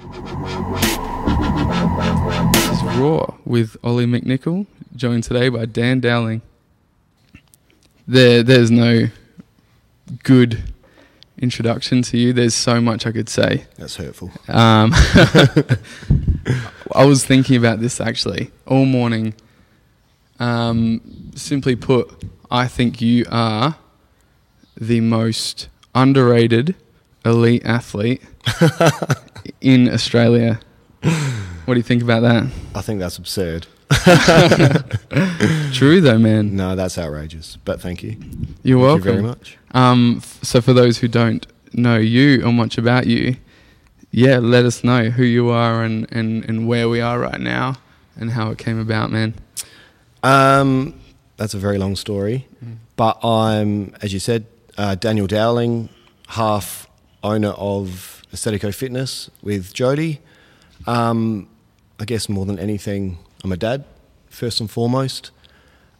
This is Raw with Ollie McNichol, joined today by Dan Dowling. There, there's no good introduction to you. There's so much I could say. That's hurtful. Um, I was thinking about this actually all morning. Um, simply put, I think you are the most underrated elite athlete in Australia. What do you think about that? I think that's absurd. True though, man. No, that's outrageous. But thank you. You're Thank welcome. you very much. Um, f- so for those who don't know you or much about you, yeah, let us know who you are and, and, and where we are right now and how it came about, man. Um, that's a very long story. But I'm, as you said, uh, Daniel Dowling, half owner of Aesthetico Fitness with Jody. Um, I guess more than anything, I'm a dad, first and foremost.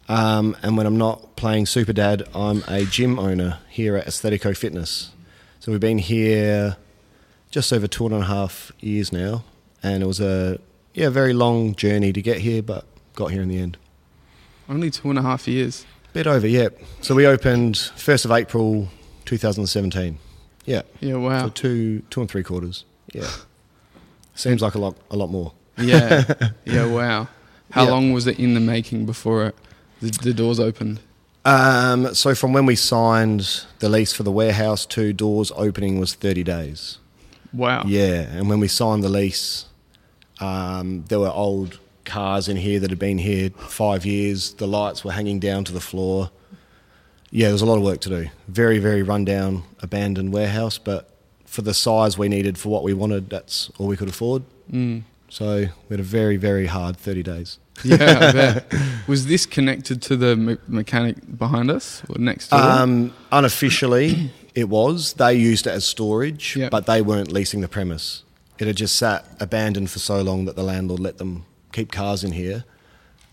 Um, and when I'm not playing Super Dad, I'm a gym owner here at Aesthetico Fitness. So we've been here just over two and a half years now, and it was a yeah very long journey to get here, but got here in the end. Only two and a half years. Bit over, yeah. So we opened first of April, 2017. Yeah, Yeah, so wow. two two and three quarters. Yeah, seems like a lot a lot more. Yeah, yeah, wow. How Yeah. long was it in the making before it, the, the doors opened? Um, so from when we signed the lease for the warehouse to doors opening was 30 days. Wow. Yeah, and when we signed the lease, um, there were old cars in here that had been here five years. The lights were hanging down to the floor. Yeah, there was a lot of work to do. Very, very rundown, abandoned warehouse, but for the size we needed for what we wanted, that's all we could afford. Mm. So we had a very, very hard 30 days. Yeah. Was this connected to the me- mechanic behind us or next door? Um, unofficially, it was. They used it as storage, Yep. but they weren't leasing the premise. It had just sat abandoned for so long that the landlord let them keep cars in here.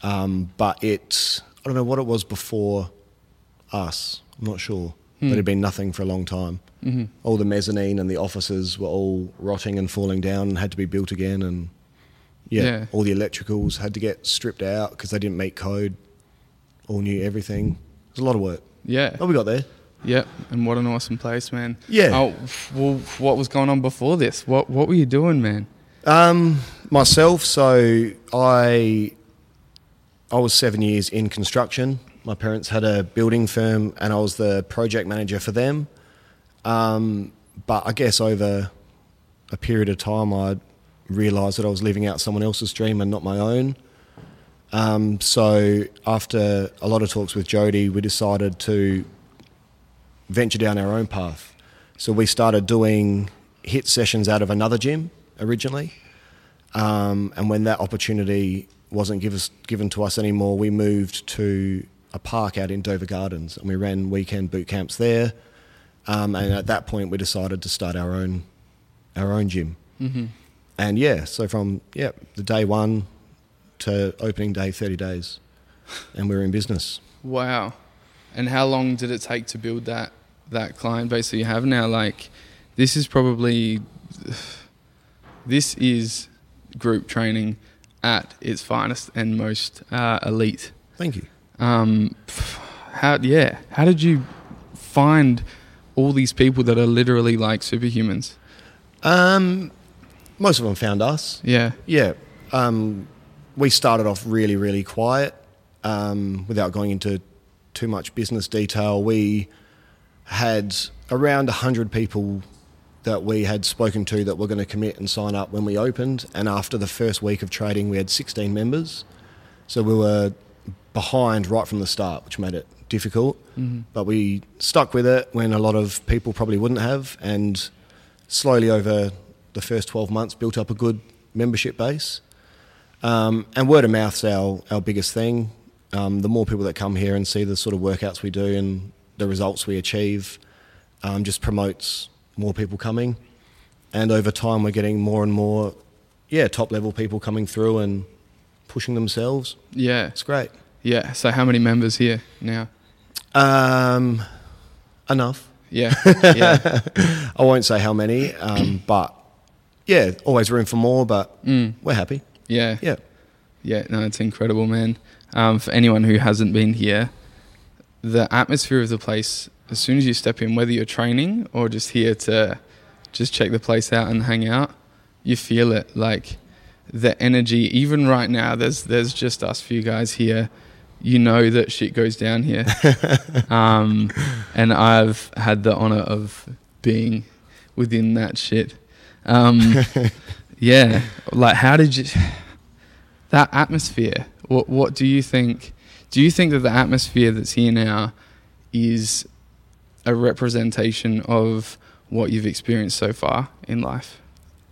Um, but it, I don't know what it was before us. I'm not sure. But it had been nothing for a long time. hmm All the mezzanine and the offices were all rotting and falling down and had to be built again. And yeah, Yeah. all the electricals had to get stripped out because they didn't meet code. All new everything. It was a lot of work. Yeah. But we got there. Yep. And what an awesome place, man. Yeah. Oh, well, what was going on before this? What What were you doing, man? Um, myself, so I I was seven years in construction. My parents had a building firm, and I was the project manager for them. Um, but I guess over a period of time, I realised that I was living out someone else's dream and not my own. Um, so after a lot of talks with Jody, we decided to venture down our own path. So we started doing HIIT sessions out of another gym originally. Um, and when that opportunity wasn't us, given to us anymore, we moved to a park out in Dover Gardens and we ran weekend boot camps there. Um, and at that point, we decided to start our own, our own gym. hmm And yeah, so from yeah the day one to opening day, thirty days, and we were in business. Wow. And how long did it take to build that that client base that you have now? Like, this is probably this is group training at its finest and most uh, elite. Thank you. Um, how yeah? How did you find all these people that are literally like superhumans? Um, most of them found us. Yeah. Yeah, um, we started off really, really quiet. Um, without going into too much business detail, we had around 100 people that we had spoken to that were going to commit and sign up when we opened. And after the first week of trading, we had 16 members. So we were behind right from the start, which made it difficult. Mhm. But we stuck with it when a lot of people probably wouldn't have. And slowly over the first 12 months, built up a good membership base. Um, and word of mouth's our, our biggest thing. Um, the more people that come here and see the sort of workouts we do and the results we achieve, um, just promotes more people coming. And over time, we're getting more and more, yeah, top level people coming through and pushing themselves. Yeah. It's great. Yeah. So how many members here now? Um, enough. Yeah. Yeah. I won't say how many, um, but yeah, always room for more, but Mm. we're happy. Yeah. Yeah. Yeah, no, it's incredible, man. Um, for anyone who hasn't been here, the atmosphere of the place, as soon as you step in, whether you're training or just here to just check the place out and hang out, you feel it. Like the energy, even right now, there's there's just us few guys here. You know that shit goes down here. um, and I've had the honor of being within that shit. Um, yeah, like how did you that atmosphere? What what do you think? Do you think that the atmosphere that's here now is a representation of what you've experienced so far in life?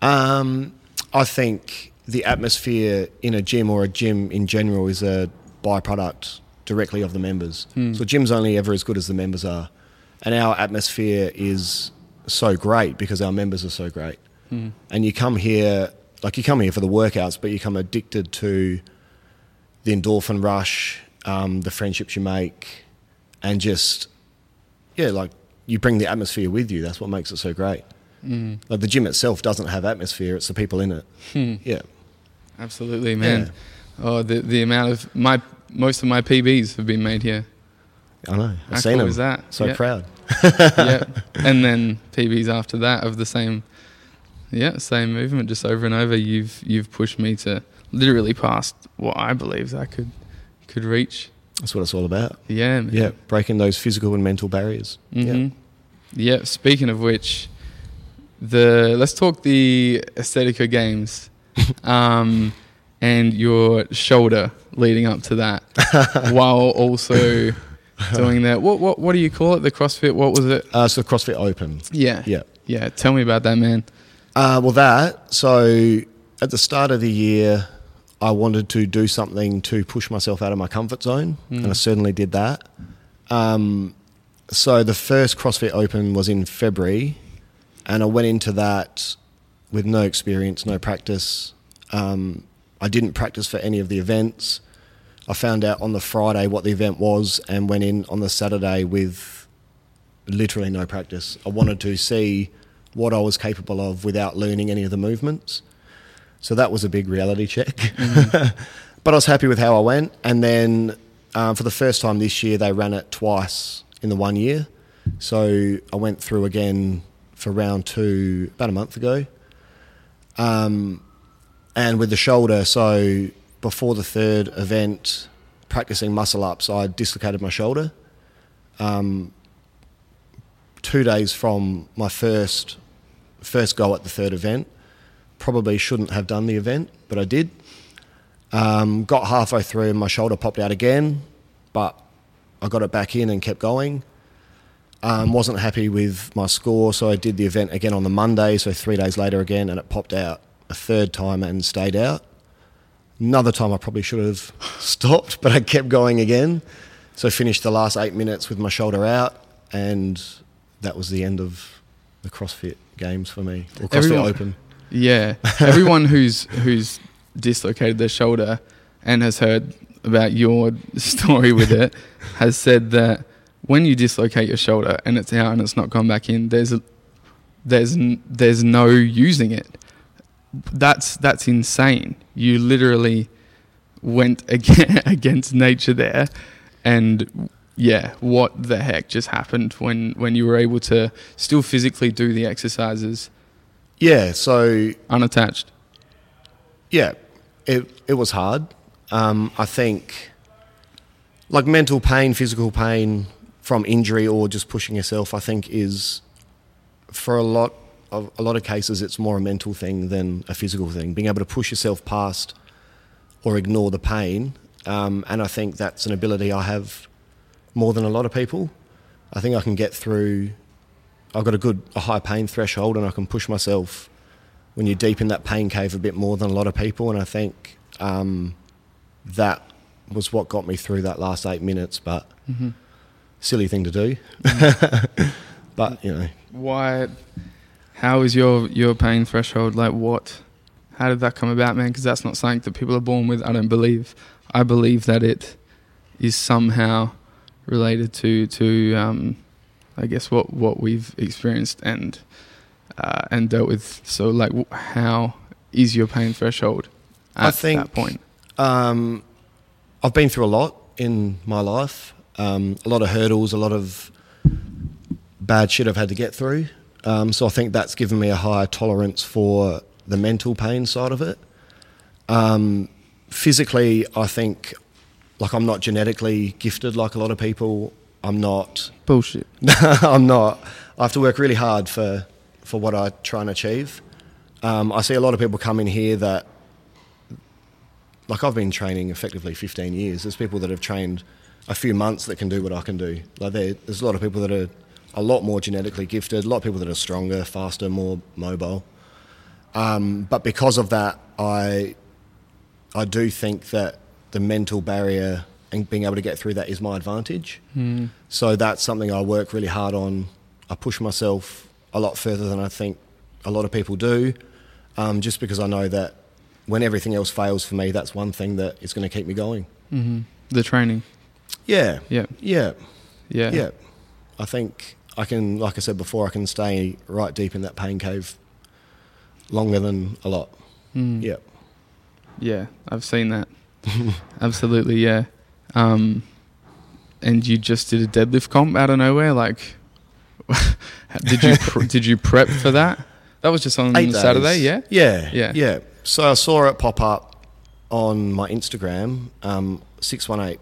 Um, I think the atmosphere in a gym or a gym in general is a byproduct directly of the members. Hmm. So, gym's only ever as good as the members are. And our atmosphere is so great because our members are so great. Hmm. And you come here, like you come here for the workouts, but you come addicted to the endorphin rush, um, the friendships you make, and just, yeah, like you bring the atmosphere with you. That's what makes it so great. Mm. Like the gym itself doesn't have atmosphere; it's the people in it. Hmm. Yeah, Absolutely, man. Oh, the the amount of my most of my PBs have been made here. I know. I've How seen cool them. is that? So Yeah. proud. yeah, and then PBs after that of the same, yeah, same movement, just over and over. You've you've pushed me to literally past what I believe I could could reach. That's what it's all about. Yeah, man. Yeah, breaking those physical and mental barriers. hmm Yeah. Speaking of which, the let's talk the Aesthetica Games, um, and your shoulder leading up to that, while also doing that. What what what do you call it? The CrossFit? What was it? Uh, so CrossFit Open. Yeah. Yeah. Yeah. Tell me about that, man. Uh, well, that. So at the start of the year, I wanted to do something to push myself out of my comfort zone, and I certainly did that. Um, so the first CrossFit Open was in February, and I went into that with no experience, no practice. Um, I didn't practice for any of the events. I found out on the Friday what the event was and went in on the Saturday with literally no practice. I wanted to see what I was capable of without learning any of the movements. So that was a big reality check. but I was happy with how I went. And then um, for the first time this year, they ran it twice in the one year. So I went through again for round two about a month ago. Um, and with the shoulder, so before the third event, practicing muscle ups, I dislocated my shoulder. Um, two days from my first first go at the third event, probably shouldn't have done the event, but I did. Um, got halfway through, and my shoulder popped out again, but I got it back in and kept going. Um, wasn't happy with my score, so I did the event again on the Monday, so three days later again, and it popped out a third time and stayed out. Another time I probably should have stopped, but I kept going again. So I finished the last eight minutes with my shoulder out, and that was the end of the CrossFit Games for me, or CrossFit Everyone- Open. Yeah. Everyone who's who's dislocated their shoulder and has heard about your story with it has said that when you dislocate your shoulder and it's out and it's not gone back in, there's a, there's n- there's no using it. That's that's insane. You literally went against nature there, and yeah, what the heck just happened when when you were able to still physically do the exercises Yeah, so unattached? yeah, it it was hard. Um, I think like mental pain, physical pain from injury or just pushing yourself, I think is for a lot a lot of cases it's more a mental thing than a physical thing. Being able to push yourself past or ignore the pain, um, and I think that's an ability I have more than a lot of people. I think I can get through. I've got a good a high pain threshold, and I can push myself when you're deep in that pain cave a bit more than a lot of people. And I think um, that was what got me through that last eight minutes. But Mm-hmm. silly thing to do. but you know, Why? How is your your pain threshold? Like what? How did that come about, man? Because that's not something that people are born with. I don't believe. I believe that it is somehow related to to um, I guess what what we've experienced and uh, and dealt with. So, like, how is your pain threshold at I think- that point? Um, I've been through a lot in my life. Um, a lot of hurdles, a lot of bad shit I've had to get through. Um, so I think that's given me a higher tolerance for the mental pain side of it. Um, physically, I think like I'm not genetically gifted like a lot of people. I'm not. Bullshit. I'm not. I have to work really hard for for what I try and achieve. Um, I see a lot of people come in here that, like I've been training effectively 15 years. There's people that have trained a few months that can do what I can do. Like there's a lot of people that are a lot more genetically gifted. A lot of people that are stronger, faster, more mobile. Um, but because of that, I I do think that the mental barrier and being able to get through that is my advantage. Mm. So that's something I work really hard on. I push myself a lot further than I think a lot of people do, um, just because I know that when everything else fails for me, that's one thing that is going to keep me going. hmm The training. Yeah, Yeah. yeah, Yeah. yeah. I think I can, like I said before, I can stay right deep in that pain cave longer than a lot. Mm. Yeah. Yeah, I've seen that. Absolutely, yeah. Um, and you just did a deadlift comp out of nowhere. Like, did you pr- did you prep for that? That was just on Eight days. Saturday, yeah. Yeah, Yeah. yeah. So I saw it pop up on my Instagram. Um, Six one eight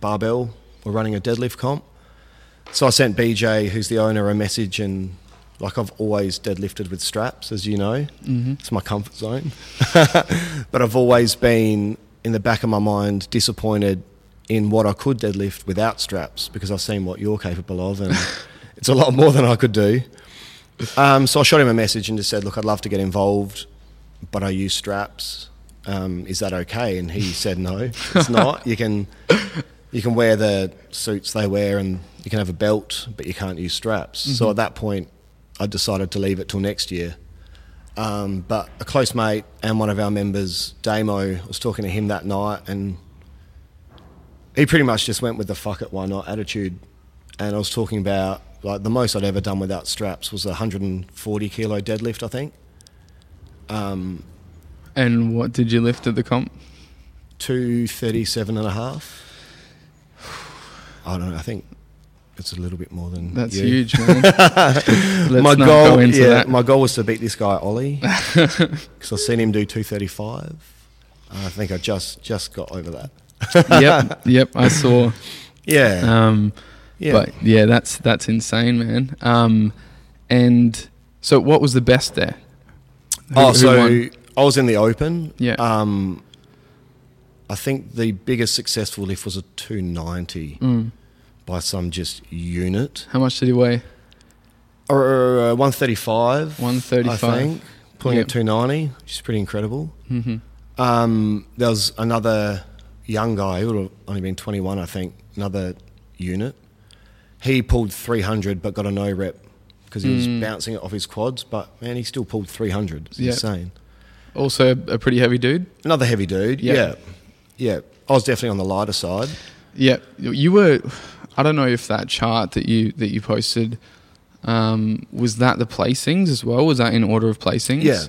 barbell. We're running a deadlift comp. So I sent BJ, who's the owner, a message, and like I've always deadlifted with straps, as you know, Mm-hmm. it's my comfort zone. but I've always been in the back of my mind disappointed in what I could deadlift without straps because I've seen what you're capable of, and it's a lot more than I could do. Um, so I shot him a message and just said, "Look, I'd love to get involved, but I use straps. Um, is that okay?" And he said, "No, it's not. You can you can wear the suits they wear, and you can have a belt, but you can't use straps." So Mhm. at that point, I decided to leave it till next year. Um, but a close mate and one of our members, Damo, I was talking to him that night, and he pretty much just went with the "fuck it, why not" attitude. And I was talking about like the most I'd ever done without straps was a 140 kilo deadlift, I think. Um, And what did you lift at the comp? 237 and a half. I don't know. I think it's a little bit more than That's you. huge, man. My goal, go into yeah, that. my goal was to beat this guy Ollie because I've seen him do 235. I think I just just got over that. yep, yep. I saw. Yeah, Um, yeah. But yeah, that's that's insane, man. Um, and so, what was the best there? Who- oh, so won? I was in the open. Yeah. Um, I think the biggest successful lift was a 290 Mm. by some just unit. how much did he weigh? Or uh, 135. 135. I think. Pulling Yep. at 290, which is pretty incredible. hmm Um, there was another young guy who would have only been 21, I think, another unit. He pulled 300 but got a no rep because he was Mm. bouncing it off his quads. But man, he still pulled 300. It's Yeah. insane. Also, a pretty heavy dude. Another heavy dude. Yeah. Yeah. Yeah. I was definitely on the lighter side. Yeah, you were. I don't know if that chart that you that you posted um, was that the placings as well. Was that in order of placings? Yeah.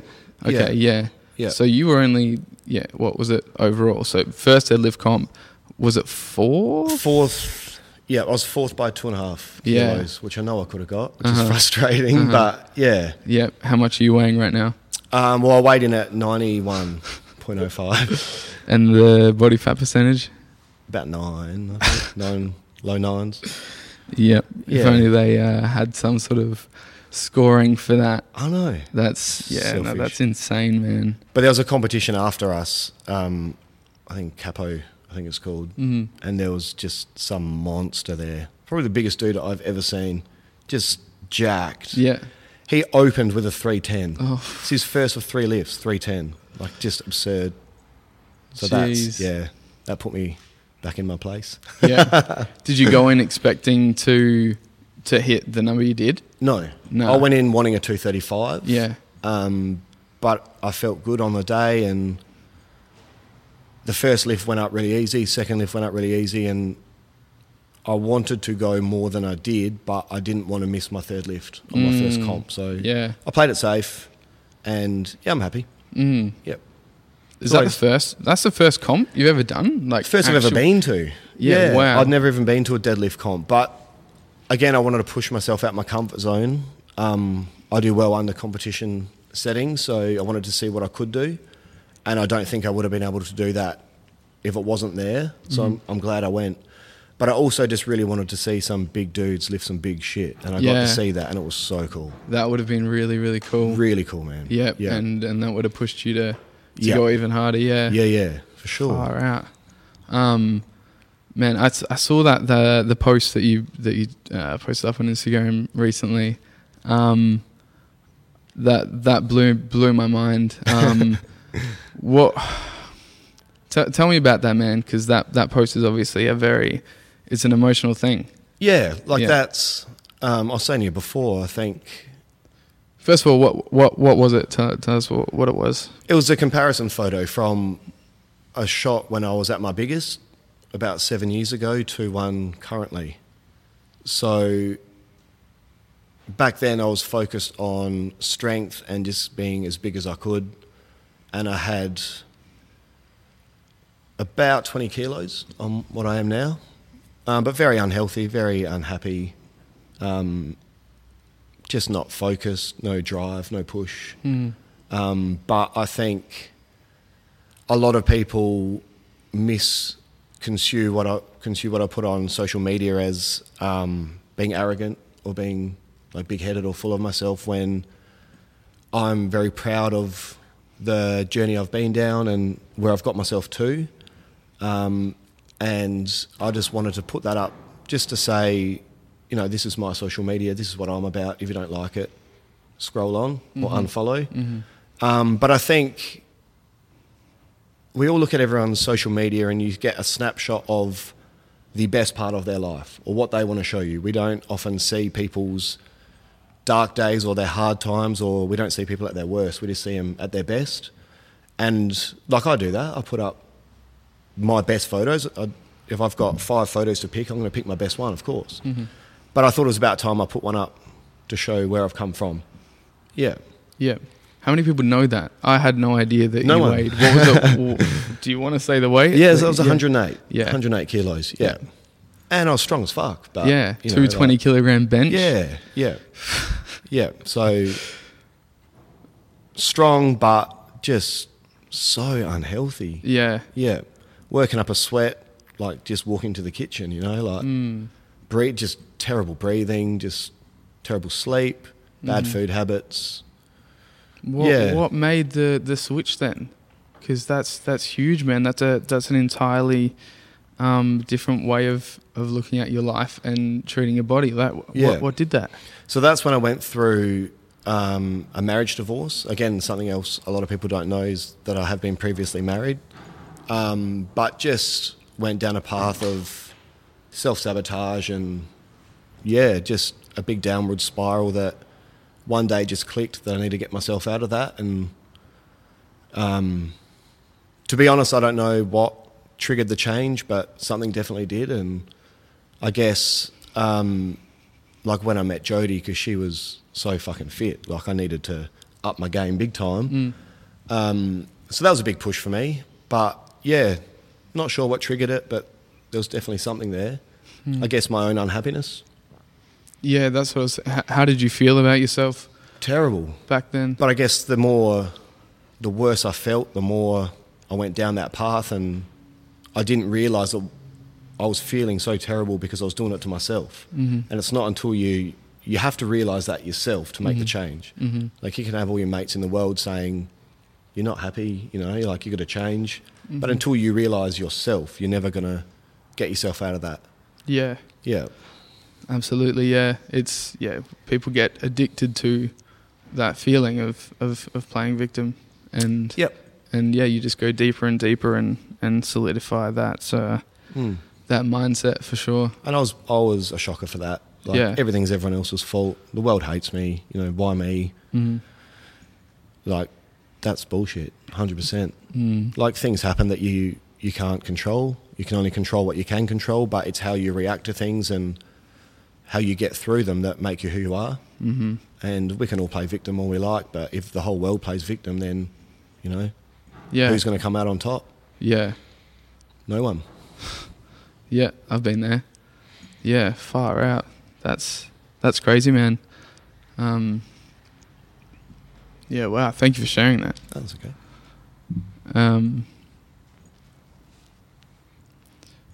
Okay. Yeah. Yeah. So you were only yeah. What was it overall? So first deadlift comp was it four? Fourth, yeah, I was fourth by two and a half Yeah. kilos, which I know I could have got, which Uh-huh. is frustrating. Uh-huh. But yeah, Yeah. How much are you weighing right now? um, well, I weighed in at 91.05, And the body fat percentage? about nine, nine, low nines. Yep. If only they uh, had some sort of scoring for that. I know. That's yeah. No, that's insane, man. But there was a competition after us. Um, I think Capo, I think it's called, Mm. and there was just some monster there. Probably the biggest dude I've ever seen. Just jacked. Yeah. He opened with a 310. Oh. It's his first of three lifts, 310. Like just absurd. So Jeez. that's yeah, that put me back in my place. Yeah. did you go in expecting to to hit the number you did? No, No. I went in wanting a 235. Yeah. Um, but I felt good on the day, and the first lift went up really easy. Second lift went up really easy, and I wanted to go more than I did, but I didn't want to miss my third lift on my first Mm. comp. So Yeah. I played it safe, and yeah, I'm happy. Mm. Yep. Is that the first? That's the first comp you've ever done? Like First I've ever been to. Yeah, wow. I'd never even been to a deadlift comp, but again, I wanted to push myself out my comfort zone. Um, I do well under competition settings, so I wanted to see what I could do, and I don't think I would have been able to do that if it wasn't there. So I'm, Mm-hmm. I'm glad I went. But I also just really wanted to see some big dudes lift some big shit, and I got to see that, and it was so cool. That would have been really really cool. Really cool, man. Yep. Yeah. And and that would have pushed you to to Yeah. go even harder. Yeah. yeah, yeah, for sure. Far out. Um, man, I saw that the the post that you that you uh, posted up on Instagram recently. Um, that that blew blew my mind. Um, what? T- tell me about that, man, because that that post is obviously a very, it's an emotional thing. Yeah, like Yeah. that's. Um, I was saying to you before. I think First of all, what what what was it? Tell, tell us what, what it was. It was a comparison photo from a shot when I was at my biggest about seven years ago to one currently. So back then I was focused on strength and just being as big as I could. And I had about 20 kilos on what I am now, um, but very unhealthy, very unhappy, um, just not focused, no drive, no push. Um, but I think a lot of people misconstrue what I consume what I put on social media as um, being arrogant or being like big headed or full of myself when I'm very proud of the journey I've been down and where I've got myself to. Um, and I just wanted to put that up just to say, you know, this is my social media, this is what I'm about. If you don't like it, scroll on or unfollow. Um, but I think we all look at everyone's social media and you get a snapshot of the best part of their life or what they want to show you. We don't often see people's dark days or their hard times, or we don't see people at their worst. We just see them at their best. And like I do that, I put up my best photos. I, if I've got five photos to pick, I'm going to pick my best one, of course. Mm-hmm. But I thought it was about time I put one up to show where I've come from. Yeah. Yeah. How many people know that? I had no idea that No you one. weighed. What was it? Do you want to say the weight? Yeah, so it was 108. Yeah. 108 kilos. Yeah. Yeah. And I was strong as fuck. But, Yeah, you know, two twenty like- kilogram bench. Yeah, yeah, yeah. So strong, but just so unhealthy. yeah, Yeah, working up a sweat, like just walking to the kitchen. You know, like Mm. breathe, just terrible breathing, just terrible sleep, bad Mm-hmm. food habits. What, Yeah. what made the the switch then? Because that's that's huge, man. That's a that's an entirely um, different way of, of looking at your life and treating your body. Like, Yeah. what what did that? So that's when I went through um, a marriage divorce. Again, something else a lot of people don't know is that I have been previously married, um, but just went down a path of self sabotage and yeah, just a big downward spiral that one day just clicked that I need to get myself out of that. And um, to be honest, I don't know what triggered the change, but something definitely did. And I guess um, like when I met Jodie, because she was so fucking fit, like I needed to up my game big time. Um, so that was a big push for me. But yeah, not sure what triggered it, but there was definitely something there. I guess my own unhappiness. Yeah, that's what. I was, how did you feel about yourself Terrible. back then? But I guess the more, the worse I felt, the more I went down that path, and I didn't realize that I was feeling so terrible because I was doing it to myself. Mm-hmm. And it's not until you you have to realize that yourself to make the change. Mhm. Like you can have all your mates in the world saying you're not happy, you know, like you've got to change. Mm-hmm. But until you realize yourself, you're never gonna get yourself out of that. Yeah, Yeah, absolutely. Yeah, it's yeah. People get addicted to that feeling of of, of playing victim, and Yep. and yeah, you just go deeper and deeper and and solidify that. So Hmm. that mindset for sure. And I was I was a shocker for that. Like Yeah. everything's everyone else's fault. The world hates me. You know why me? Mm. Like that's bullshit. Hundred percent. Mm. Like things happen that you you can't control. You can only control what you can control, but it's how you react to things and how you get through them that make you who you are. Mm-hmm. And we can all play victim all we like, but if the whole world plays victim, then you know Yeah. who's going to come out on top? yeah. No one. Yeah, I've been there. Yeah, far out. That's that's crazy, man. Um, yeah, wow. Thank you for sharing that. That's okay. Um,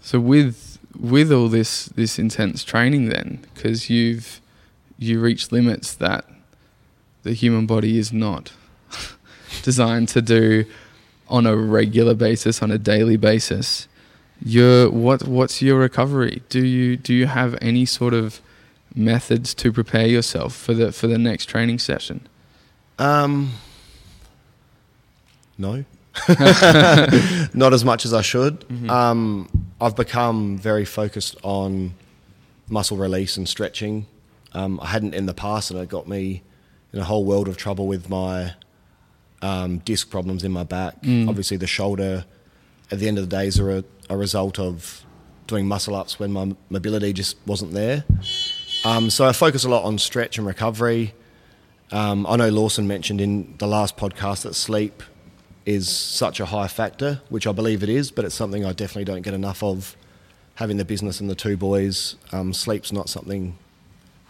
so with with all this this intense training, then because you've you reached limits that the human body is not designed to do on a regular basis, on a daily basis. Your what what's your recovery? Do you do you have any sort of methods to prepare yourself for the for the next training session? Um, no, not as much as I should. Um, I've become very focused on muscle release and stretching. Um, I hadn't in the past, and it got me in a whole world of trouble with my um, disc problems in my back. Obviously, the shoulder at the end of the days are a, a result of doing muscle ups when my mobility just wasn't there. Um, so I focus a lot on stretch and recovery. Um, I know Lawson mentioned in the last podcast that sleep is such a high factor, which I believe it is, but it's something I definitely don't get enough of. Having the business and the two boys, um, sleep's not something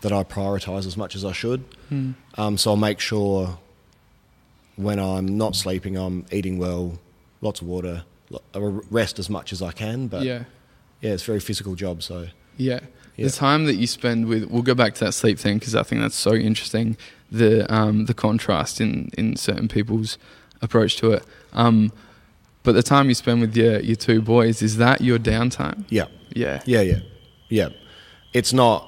that I prioritise as much as I should. Um, so I'll make sure when I'm not sleeping, I'm eating well, lots of water, rest as much as I can. But yeah, yeah. it's a very physical job. So Yeah. Yeah. The time that you spend with, we'll go back to that sleep thing because I think that's so interesting. The um, the contrast in, in certain people's approach to it. Um, but the time you spend with your, your two boys, is that your downtime? yeah, Yeah. Yeah, yeah, yeah. It's not.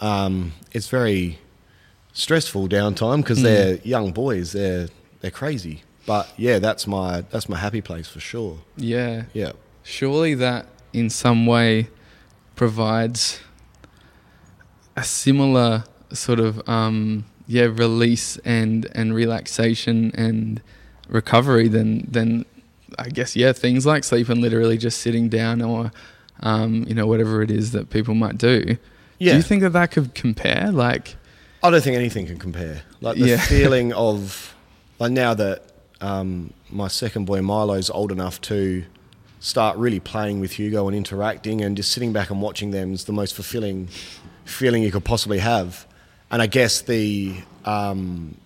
Um, it's very stressful downtime because they're young boys. They're they're crazy. But yeah, that's my that's my happy place for sure. Yeah. Yeah. Surely that in some way provides a similar sort of um, yeah release and and relaxation and recovery than than I guess yeah things like sleep and literally just sitting down or um, you know whatever it is that people might do. Yeah. Do you think that that could compare? Like I don't think anything can compare. Like the Yeah. feeling of like now that um, my second boy Milo's old enough to start really playing with Hugo and interacting and just sitting back and watching them is the most fulfilling feeling you could possibly have. And I guess the um,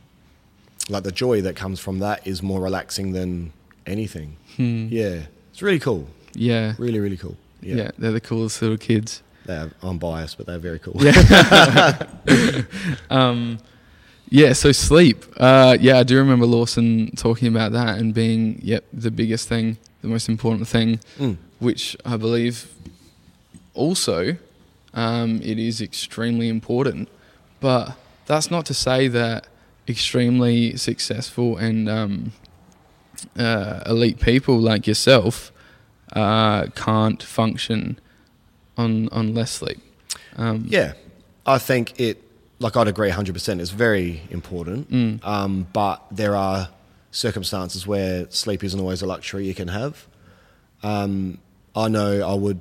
like the joy that comes from that is more relaxing than anything. Yeah, it's really cool. yeah, Really, really cool. yeah, Yeah, they're the coolest little kids. They're, I'm biased, but they're very cool. Yeah. Um, yeah, so sleep. Uh, yeah, I do remember Lawson talking about that and being, yep, the biggest thing, the most important thing, Mm. which I believe also um, it is extremely important. But that's not to say that extremely successful and um, uh, elite people like yourself uh, can't function on on less sleep. Um, Yeah, I think it. Like I'd agree, hundred percent. It's very important, Mm. um, but there are circumstances where sleep isn't always a luxury you can have. Um, I know I would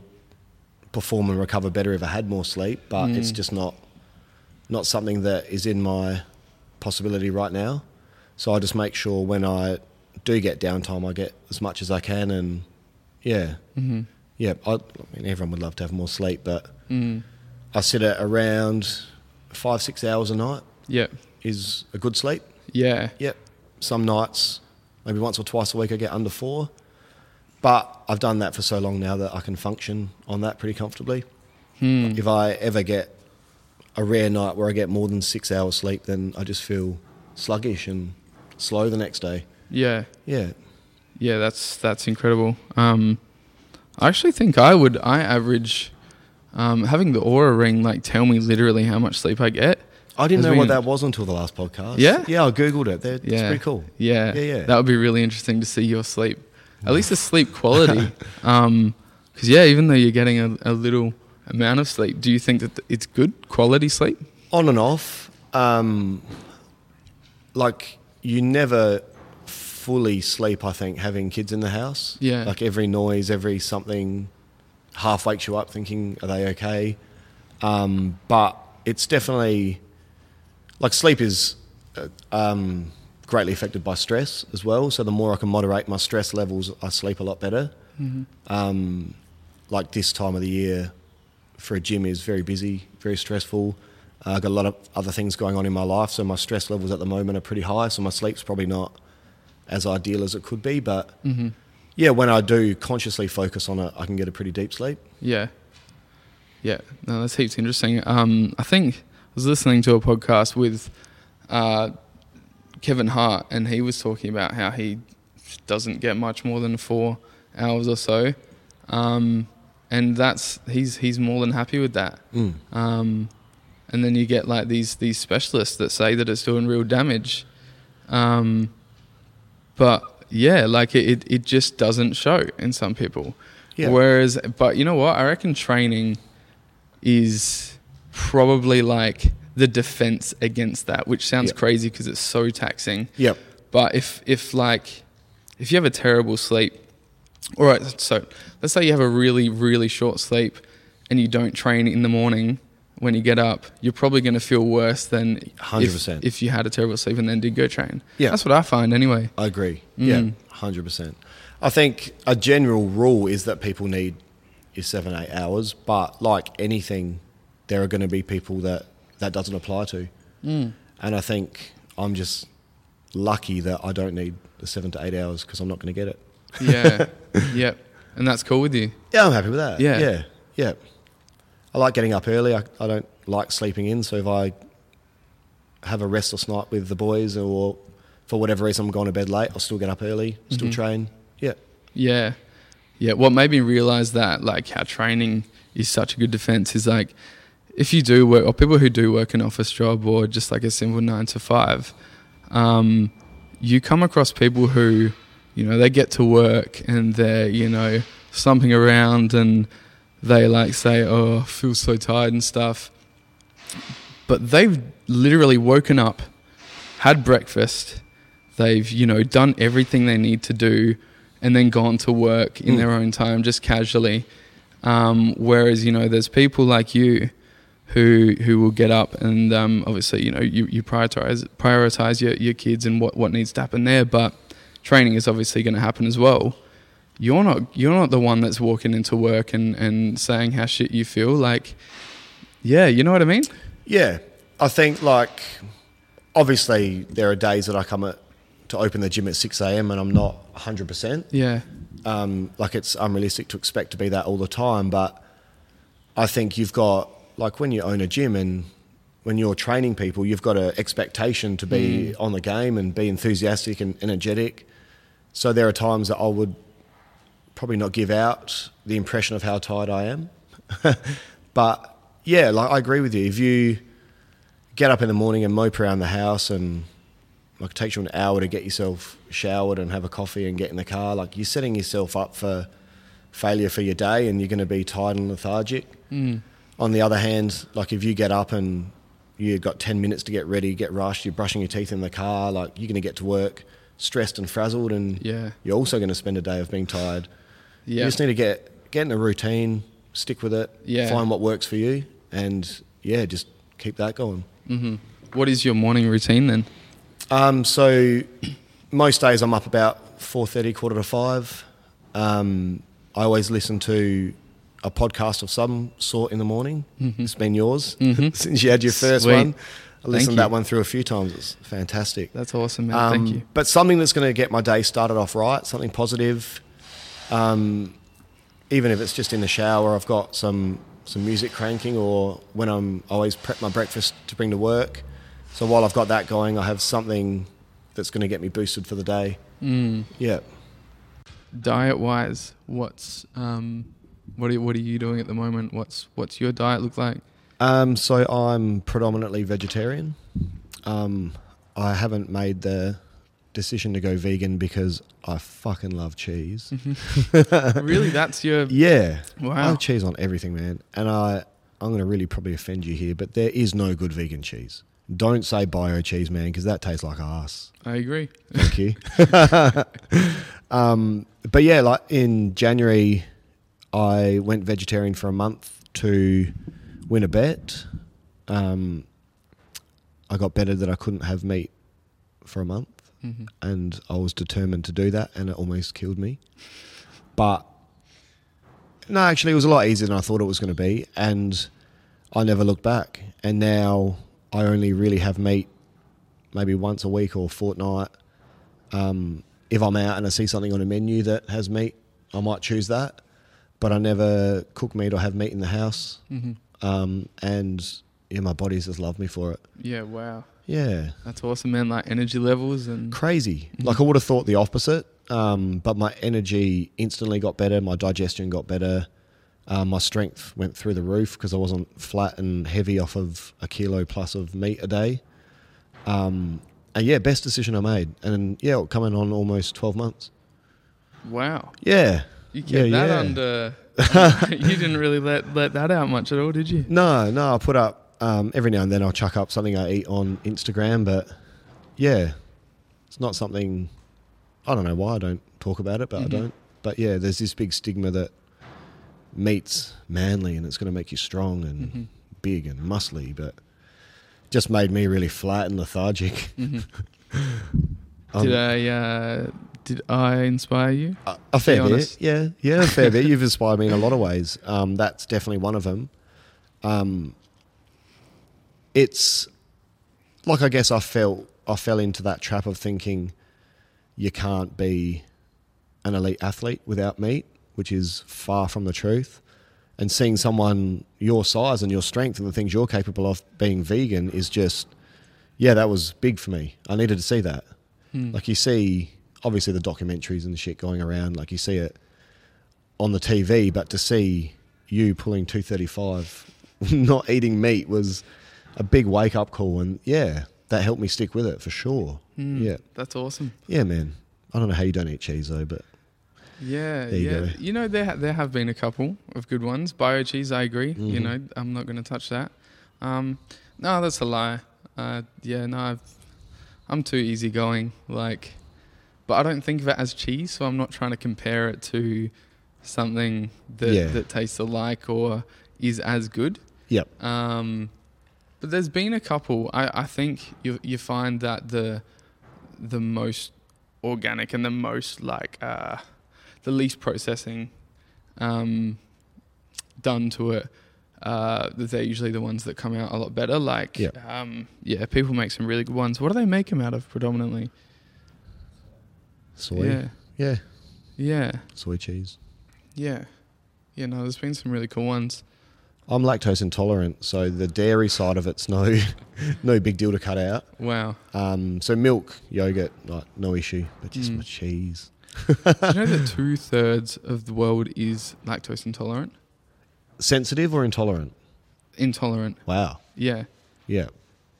perform and recover better if I had more sleep, but Mm. it's just not not something that is in my possibility right now. So I just make sure when I do get downtime, I get as much as I can, and yeah, mhm. yeah. I, I mean, everyone would love to have more sleep, but Mm. I sit at around five, six hours a night Yeah. is a good sleep. Yeah. Yep. Some nights, maybe once or twice a week, I get under four. But I've done that for so long now that I can function on that pretty comfortably. Hmm. If I ever get a rare night where I get more than six hours sleep, then I just feel sluggish and slow the next day. Yeah. Yeah. Yeah, that's that's incredible. Um, I actually think I would. I average um, having the Oura ring like tell me literally how much sleep I get. I didn't know what that was until the last podcast. Yeah? Yeah, I Googled it. They're, Yeah, It's pretty cool. Yeah, Yeah, yeah. That would be really interesting to see your sleep, at least the sleep quality. Because yeah, even though you're getting a, a little amount of sleep, do you think that it's good quality sleep? on and off. Um, like you never fully sleep. I think having kids in the house. Yeah. Like every noise, every something, half wakes you up thinking, are they okay? Um, but it's definitely like sleep is uh, um, greatly affected by stress as well. So the more I can moderate my stress levels, I sleep a lot better. Um, like this time of the year for a gym is very busy, very stressful. Uh, I've got a lot of other things going on in my life, so my stress levels at the moment are pretty high. So my sleep's probably not as ideal as it could be. But yeah, when I do consciously focus on it, I can get a pretty deep sleep. Yeah. Yeah. No, that's heaps interesting. Um, I think I was listening to a podcast with uh, Kevin Hart, and he was talking about how he doesn't get much more than four hours or so, um, and that's he's he's more than happy with that. Mm. Um, and then you get like these these specialists that say that it's doing real damage, um, but yeah, like it, it, it just doesn't show in some people. Yeah. Whereas, but you know what? I reckon training is probably like the defense against that, which sounds Yeah. crazy because it's so taxing. Yep. But if if like if you have a terrible sleep, all right. So let's say you have a really really short sleep, and you don't train in the morning. When you get up, you're probably going to feel worse than if- 100%. if you had a terrible sleep and then did go train. Yeah. that's what I find anyway. I agree. Yeah, Mm. hundred percent. I think a general rule is that people need is seven eight hours, but like anything, there are going to be people that that doesn't apply to, Mm. and I think I'm just lucky that I don't need the seven to eight hours because I'm not going to get it. Yeah, yep, and that's cool with you. Yeah, I'm happy with that. Yeah. yeah, yeah. I like getting up early. I, I don't like sleeping in. So if I have a restless night with the boys, or for whatever reason I'm going to bed late, I'll still get up early, still Mhm. train. Yeah. Yeah. Yeah. What made me realize that, like, how training is such a good defense is like, if you do work, or people who do work an office job or just like a simple nine to five, um, you come across people who, you know, they get to work and they're, you know, slumping around and they like say, oh, I feel so tired and stuff. But they've literally woken up, had breakfast, they've, you know, done everything they need to do and then gone to work in Mm. their own time, just casually. Um, whereas, you know, there's people like you who who will get up and um, obviously, you know, you, you prioritize prioritize your, your kids and what, what needs to happen there, but training is obviously going to happen as well. You're not you're not the one that's walking into work and, and saying how shit you feel. Like, yeah, you know what I mean? Yeah, I think like obviously there are days that I come at to open the gym at six a.m. and I'm not hundred percent. Yeah, Um, like it's unrealistic to expect to be that all the time, but I think you've got like when you own a gym and when you're training people, you've got an expectation to be on the game and be enthusiastic and energetic. So there are times that I would probably not give out the impression of how tired I am. but yeah, like I agree with you. If you get up in the morning and mope around the house and like it takes you an hour to get yourself showered and have a coffee and get in the car, like you're setting yourself up for failure for your day and you're going to be tired and lethargic. Mm. On the other hand, like if you get up and you've got 10 minutes to get ready, get rushed, you're brushing your teeth in the car, like you're going to get to work stressed and frazzled and Yeah. you're also going to spend a day of being tired. You just need to get get in a routine, stick with it, Yeah. find what works for you, and yeah, just keep that going. hmm What is your morning routine then? Um, so most days I'm up about four thirty, quarter to five. Um, I always listen to a podcast of some sort in the morning. Mhm. It's been yours Mhm. since you had your first Sweet. one. I listened to that one through a few times. It's fantastic. That's awesome, man. Um, Thank you. But something that's going to get my day started off right, something positive. Um, even if it's just in the shower, I've got some some music cranking, or when I'm I always prep my breakfast to bring to work. So while I've got that going, I have something that's going to get me boosted for the day. Mm. Yeah. Diet wise, what's um, what are what are you doing at the moment? What's what's your diet look like? Um, so I'm predominantly vegetarian. Um, I haven't made the decision to go vegan because I fucking love cheese. really, that's your Yeah. I wow. have cheese on everything, man. And I, I'm going to really probably offend you here, but there is no good vegan cheese. Don't say bio cheese, man, because that tastes like ass. I agree. Thank you. um, but yeah, like in January, I went vegetarian for a month to win a bet. Um, I got better that I couldn't have meat for a month, hmm and I was determined to do that, and it almost killed me. But no, actually, it was a lot easier than I thought it was going to be, and I never looked back. And now I only really have meat maybe once a week or fortnight. Um, if I'm out and I see something on a menu that has meat, I might choose that. But I never cook meat or have meat in the house. hmm Um, and yeah, my body's just loved me for it. Yeah. Wow. Yeah, That's awesome, man. Like energy levels and crazy. Like I would have thought the opposite. Um, but my energy instantly got better. My digestion got better. Um, my strength went through the roof because I wasn't flat and heavy off of a kilo plus of meat a day. Um, and yeah, best decision I made. And yeah, coming on almost twelve months. wow. Yeah. You kept Yeah, that yeah. under. you didn't really let let that out much at all, did you? No, no, I put up um, every now and then I'll chuck up something I eat on Instagram, but yeah, it's not something I don't know why I don't talk about it, but Mhm. I don't. But yeah, there's this big stigma that meat's manly and it's going to make you strong and Mhm. big and muscly, but just made me really flat and lethargic. hmm Um, did I uh, did I inspire you? A, a fair bit, yeah, yeah, a fair bit. You've inspired me in a lot of ways. Um, that's definitely one of them. Um, it's like I guess I felt I fell into that trap of thinking you can't be an elite athlete without meat, which is far from the truth. And seeing someone your size and your strength and the things you're capable of being vegan is just, yeah, that was big for me. I needed to see that. Hmm. Like you see, obviously the documentaries and the shit going around, like you see it on the TV, but to see you pulling 235, not eating meat was a big wake up call. And yeah, that helped me stick with it for sure. Hmm. Yeah. That's awesome. Yeah, man. I don't know how you don't eat cheese though, but Yeah, There you yeah. go. You know, there there have been a couple of good ones. Bio cheese, I agree. You Mhm. know, I'm not going to touch that. Um, no, that's a lie. Uh, yeah, no, I've, I'm too easygoing. Like, but I don't think of it as cheese, so I'm not trying to compare it to something that Yeah. that tastes alike or is as good. yep. Um, but there's been a couple. I, I think you you find that the the most organic and the most like uh, the least processing um, done to it. Uh, they're usually the ones that come out a lot better. Like, Yep. um, yeah, people make some really good ones. What do they make them out of predominantly? Soy. Yeah, Yeah. yeah, Soy cheese. yeah, yeah. No, there's been some really cool ones. I'm lactose intolerant, so the dairy side of it's no no big deal to cut out. Wow. Um, so milk, yogurt, like no issue, but just Mm. my cheese. Do you know that two thirds of the world is lactose intolerant? Sensitive or intolerant? Intolerant. Wow. Yeah, Yeah.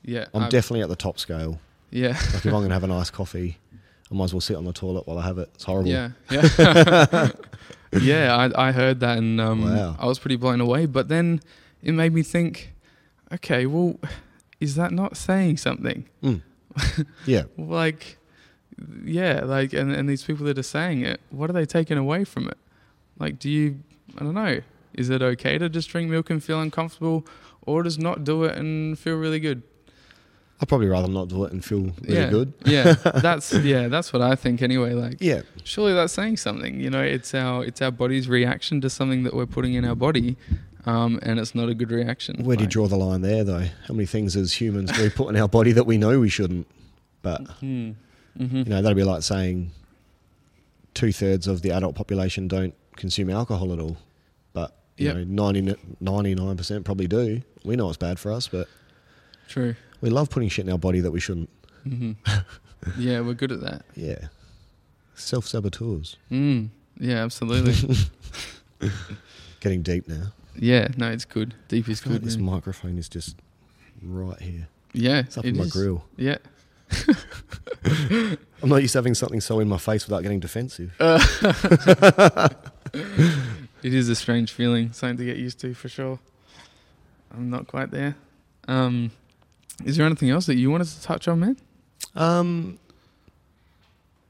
yeah. I'm I've- definitely at the top scale. Yeah, Like if I'm going to have a nice coffee, I might as well sit on the toilet while I have it. It's horrible. yeah, yeah. yeah, I, I heard that and um, Wow. I was pretty blown away. But then it made me think, okay, well, is that not saying something? Mm. Yeah. Like, yeah, like, and, and these people that are saying it, what are they taking away from it? Like, do you, I don't know, is it okay to just drink milk and feel uncomfortable or just not do it and feel really good? I'd probably rather not do it and feel really yeah. good. yeah, that's yeah, that's what I think anyway. Like, Yeah. surely that's saying something. You know, it's our it's our body's reaction to something that we're putting in our body, um, and it's not a good reaction. Where do you draw the line there, though? How many things as humans do we put in our body that we know we shouldn't? But Hmm. Mm-hmm. you know, that'd be like saying two thirds of the adult population don't consume alcohol at all. But you Yep. know, 99 percent probably do. We know it's bad for us, but True. We love putting shit in our body that we shouldn't. hmm yeah, we're good at that. Yeah, self saboteurs. Mm. Yeah, absolutely. Getting deep now. yeah, no, it's good. Deep is I feel like good. this man. microphone is just right here. yeah, It's up it in my is. grill. Yeah. I'm not used to having something so in my face without getting defensive. It is a strange feeling, something to get used to for sure. I'm not quite there. Um, Is there anything else that you wanted to touch on, man? Um,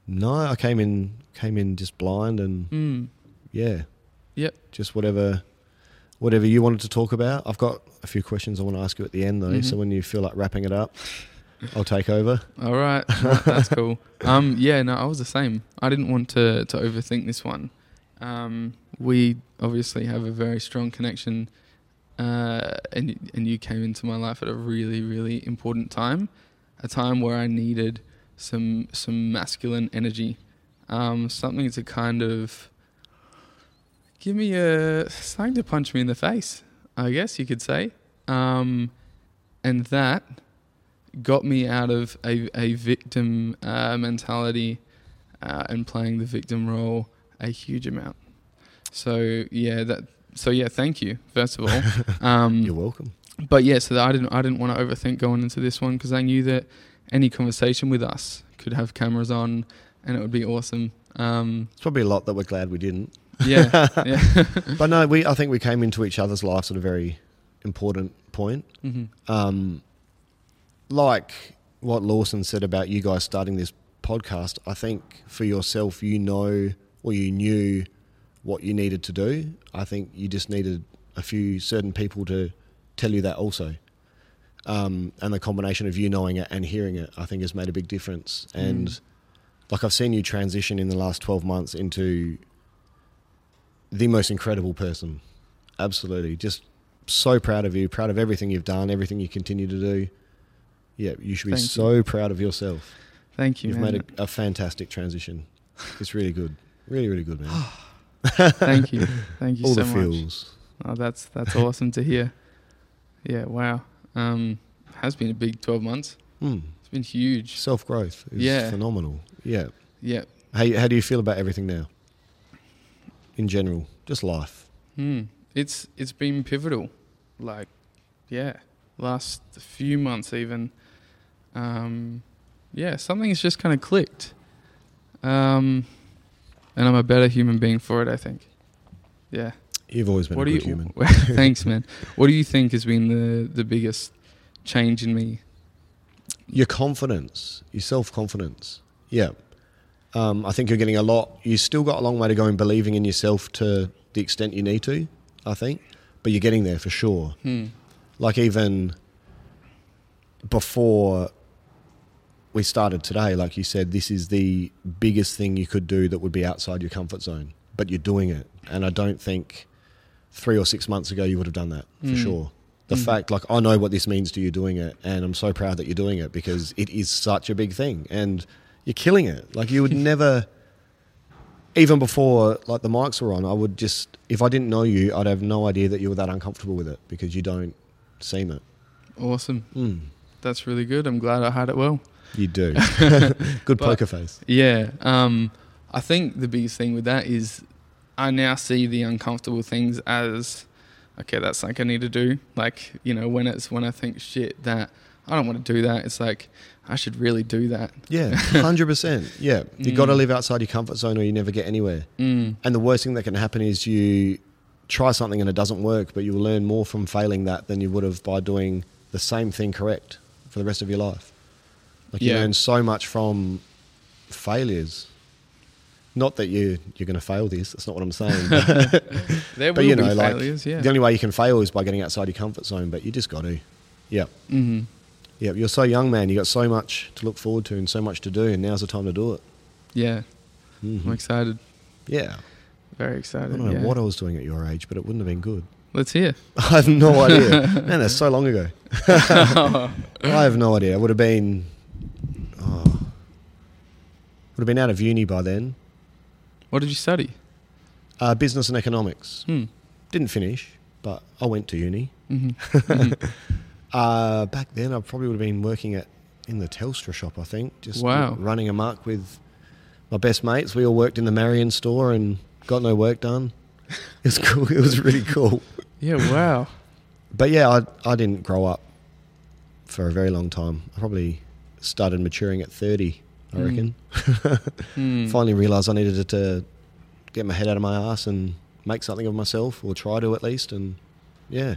no, I came in came in just blind and Mm. yeah, Yep. just whatever whatever you wanted to talk about. I've got a few questions I want to ask you at the end though. So Mhm. when you feel like wrapping it up, I'll take over. All right, No, that's cool. Um, yeah, no, I was the same. I didn't want to to overthink this one. Um, we obviously have a very strong connection, uh, and and you came into my life at a really really important time, a time where I needed some some masculine energy, um, something to kind of give me a something to punch me in the face. I guess you could say, um, and that got me out of a, a victim uh, mentality uh, and playing the victim role a huge amount. So yeah, that. So yeah, thank you first of all. Um, You're welcome. but yeah, so that I didn't I didn't want to overthink going into this one because I knew that any conversation with us could have cameras on and it would be awesome. Um, It's probably a lot that we're glad we didn't. yeah, yeah. But no, we I think we came into each other's lives at a very important point. hmm Um, like what Lawson said about you guys starting this podcast, I think for yourself, you know, or you knew what you needed to do. I think you just needed a few certain people to tell you that also. Um, and the combination of you knowing it and hearing it, I think, has made a big difference. And Mm. like I've seen you transition in the last 12 months into the most incredible person. Absolutely. Just so proud of you, proud of everything you've done, everything you continue to do. Yeah, you should be Thank you. so proud of yourself. Thank you, You've man. made a, a fantastic transition. It's really good. Really, really good, man. Thank you, thank you All so the much. Oh, that's that's awesome to hear. Yeah, wow. Um, has been a big twelve months. Mm. It's been huge. Self growth is Yeah. phenomenal. Yeah. Yeah. How, how do you feel about everything now? In general, just life. Hmm. It's it's been pivotal. Like, yeah, last few months even. Um, yeah, something's just kind of clicked. Um, and I'm a better human being for it. I think. Yeah. You've always been what a good you? human. thanks, man. What do you think has been the the biggest change in me? Your confidence, your self confidence. Yeah. Um, I think you're getting a lot. You still got a long way to go in believing in yourself to the extent you need to, I think. But you're getting there for sure. Hmm. Like even before we started today, like you said, this is the biggest thing you could do that would be outside your comfort zone. But you're doing it. And I don't think three or six months ago you would have done that for Mm. sure. The Mm. fact, like, I know what this means to you doing it, and I'm so proud that you're doing it because it is such a big thing, and you're killing it. Like, you would never, even before like the mics were on, I would just, if I didn't know you, I'd have no idea that you were that uncomfortable with it because you don't seem it. Awesome. Mm, That's really good. I'm glad I had it well. You do. Good But- poker face. Yeah. Um, I think the biggest thing with that is I now see the uncomfortable things as okay, that's like I need to do. Like, you know, when it's when I think shit that I don't want to do that, it's like I should really do that. Yeah, hundred percent. Yeah, you got to Mm. live outside your comfort zone, or you never get anywhere. Mm. And the worst thing that can happen is you try something and it doesn't work, but you will learn more from failing that than you would have by doing the same thing correct for the rest of your life. Like you learn so much from failures. Not that you you're going to fail this. That's not what I'm saying. But, There but you be know, like failures, yeah. the only way you can fail is by getting outside your comfort zone. But you just got to. Yeah, hmm yeah. You're so young, man. You got so much to look forward to and so much to do, and now's the time to do it. Yeah. Mhm. I'm excited. Yeah. Very excited. I don't know yeah. what I was doing at your age, but it wouldn't have been good. Let's hear. I have no idea. Man, that's so long ago. I have no idea. I would have been. Would have been out of uni by then. what did you study? Uh, business and economics. Hmm. Didn't finish, but I went to uni. hmm hmm Uh, back then, I probably would have been working at in the Telstra shop. I think just Wow. running amok with my best mates. We all worked in the Marion store and got no work done. It was cool. It was really cool. Yeah. Wow. But yeah, I I didn't grow up for a very long time. I probably started maturing at thirty. I Mm. reckon. Hmm. Finally realised I needed to get my head out of my ass and make something of myself, or try to at least. And yeah,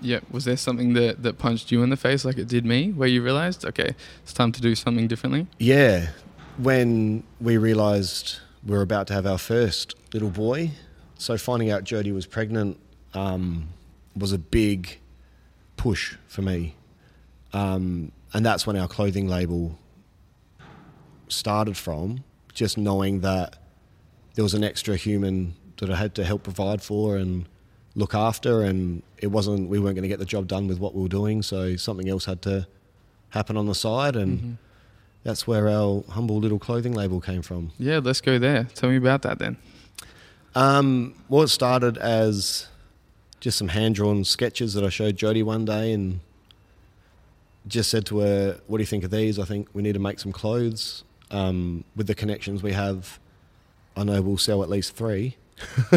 Yeah. Was there something that, that punched you in the face like it did me, where you realized, okay, it's time to do something differently? Yeah, when we realised we were about to have our first little boy, so finding out Jodie was pregnant um, was a big push for me, um, and that's when our clothing label started from. Just knowing that there was an extra human that I had to help provide for and look after, and it wasn't we weren't going to get the job done with what we were doing, so something else had to happen on the side, and Mm-hmm. that's where our humble little clothing label came from. Yeah, let's go there. Tell me about that then. Um, well, it started as just some hand drawn sketches that I showed Jodie one day and just said to her, What do you think of these? I think we need to make some clothes. Um, with the connections we have, I know we'll sell at least three,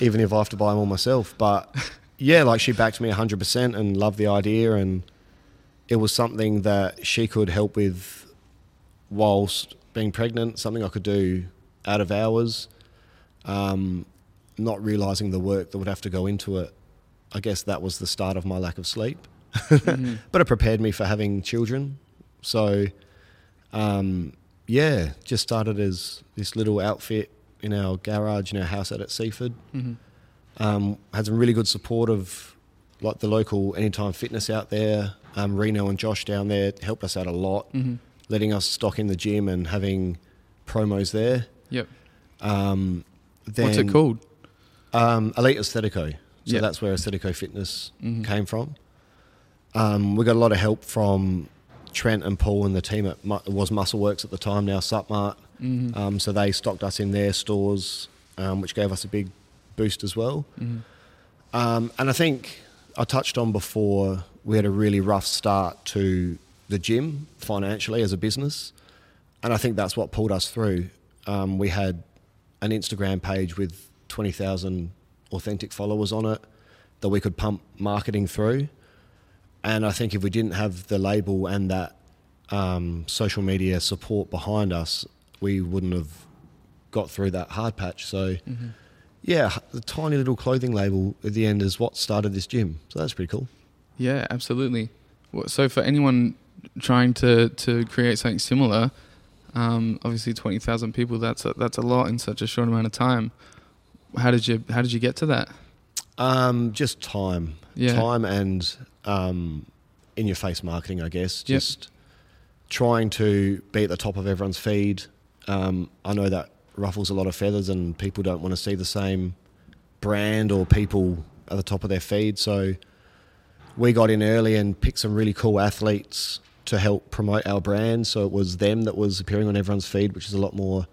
even if I have to buy them all myself. But yeah, like she backed me 100% and loved the idea. And it was something that she could help with whilst being pregnant, something I could do out of hours um, not realizing the work that would have to go into it. I guess that was the start of my lack of sleep. Mhm. But it prepared me for having children. So, um, yeah, just started as this little outfit in our garage in our house out at Seaford. Mhm. Um, had some really good support of like the local Anytime Fitness out there. Um, Reno and Josh down there helped us out a lot, Mhm. letting us stock in the gym and having promos there. Yep. Um, then, What's it called? Um, Elite Aesthetico. So Yeah. that's where Aesthetico Fitness Mhm. came from. Um, we got a lot of help from Trent and Paul and the team at was Muscleworks at the time, now Supmart. Mhm. Um, so they stocked us in their stores, um, which gave us a big boost as well. Mhm. Um, and I think I touched on before, we had a really rough start to the gym financially as a business. And I think that's what pulled us through. Um, we had an Instagram page with 20,000 authentic followers on it that we could pump marketing through. And I think if we didn't have the label and that um, social media support behind us, we wouldn't have got through that hard patch. So, Mhm. yeah, the tiny little clothing label at the end is what started this gym. So that's pretty cool. Yeah, absolutely. So for anyone trying to, to create something similar, um, obviously twenty thousand people that's a, that's a lot in such a short amount of time. How did you how did you get to that? Um, just time, Yeah. time, and um, in your face marketing, I guess. Yep. Just trying to be at the top of everyone's feed. Um, I know that ruffles a lot of feathers, and people don't want to see the same brand or people at the top of their feed. So we got in early and picked some really cool athletes to help promote our brand. So it was them that was appearing on everyone's feed, which is a lot more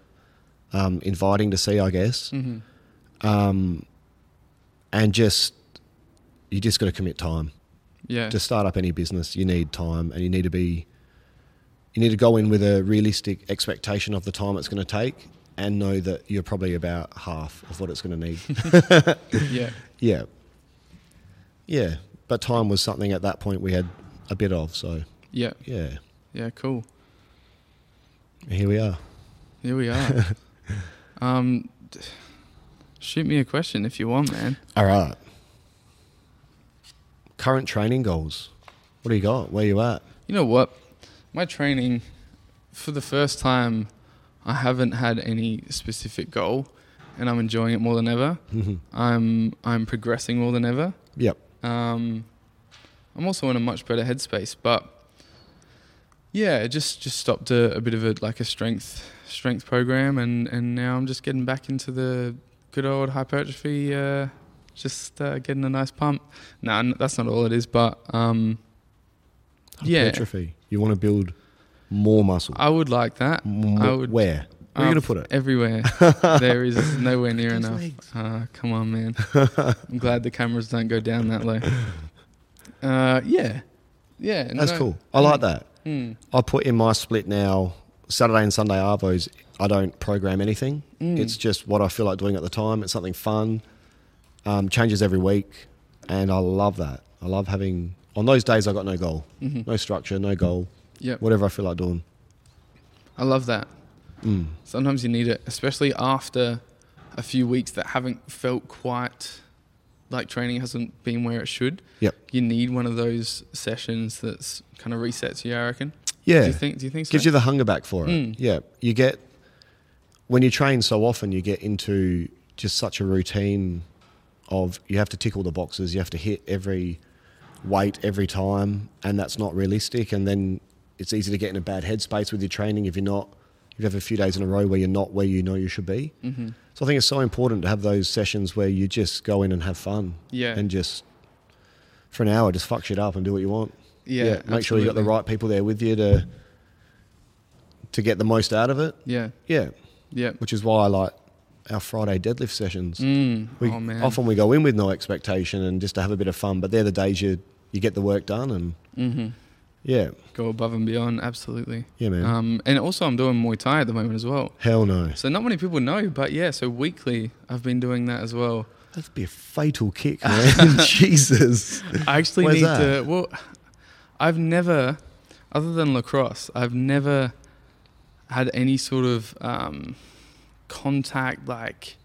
um, inviting to see, I guess. Mm-hmm. Um, and just you just got to commit time Yeah. to start up any business. You need time, and you need to be you need to go in with a realistic expectation of the time it's going to take, and know that you're probably about half of what it's going to need. yeah. yeah, yeah. But time was something at that point we had a bit of. So Yeah. yeah, Yeah. Cool. here we are. Here we are. um, shoot me a question if you want, man. All right. Current training goals. What do you got? Where you at? You know what? My training, for the first time, I haven't had any specific goal, and I'm enjoying it more than ever. I'm I'm progressing more than ever. yep. Um, I'm also in a much better headspace, but yeah, it just just stopped a, a bit of a like a strength strength program, and and now I'm just getting back into the good old hypertrophy. Uh, just uh, getting a nice pump. No, nah, that's not all it is, but um, yeah, Hypertrophy. You want to build more muscle. I would like that. I would- Where? Where are you going to put it? Everywhere. there is nowhere near enough. Uh, come on, man. I'm glad the cameras don't go down that low. Uh, yeah. Yeah. That's no- cool. I like that. Mm, I put in my split now, Saturday and Sunday Arvos, I don't program anything. Mm. It's just what I feel like doing at the time. It's something fun. Um, changes every week. And I love that. I love having, on those days, I got no goal, mhm. no structure, no goal, Yep. whatever I feel like doing. I love that. Mm. Sometimes you need it, especially after a few weeks that haven't felt quite like training hasn't been where it should. Yep. You need one of those sessions that's kind of resets you. I reckon. Yeah. Do you think? Do you think so? Gives you the hunger back for it. Mm. Yeah. You get when you train so often, you get into just such a routine of you have to tick all the boxes, you have to hit every weight every time, and that's not realistic. And then it's easy to get in a bad headspace with your training if you're not. You have a few days in a row where you're not where you know you should be. hmm So I think it's so important to have those sessions where you just go in and have fun Yeah. and just for an hour just fuck shit up and do what you want. Yeah. make sure you got the right people there with you to to get the most out of it. Yeah. Yeah, Yeah. which is why I like our Friday deadlift sessions. Mm. We, oh man. Often we go in with no expectation and just to have a bit of fun, but they're the days you you get the work done and hmm yeah, Go above and beyond. Absolutely. yeah, man. Um, and also, I'm doing Muay Thai at the moment as well. Hell no, So not many people know, but yeah. So weekly, I've been doing that as well. that'd be a fatal kick, man. Jesus. I actually Where's need that? to. Well, I've never, other than lacrosse, I've never had any sort of um, contact like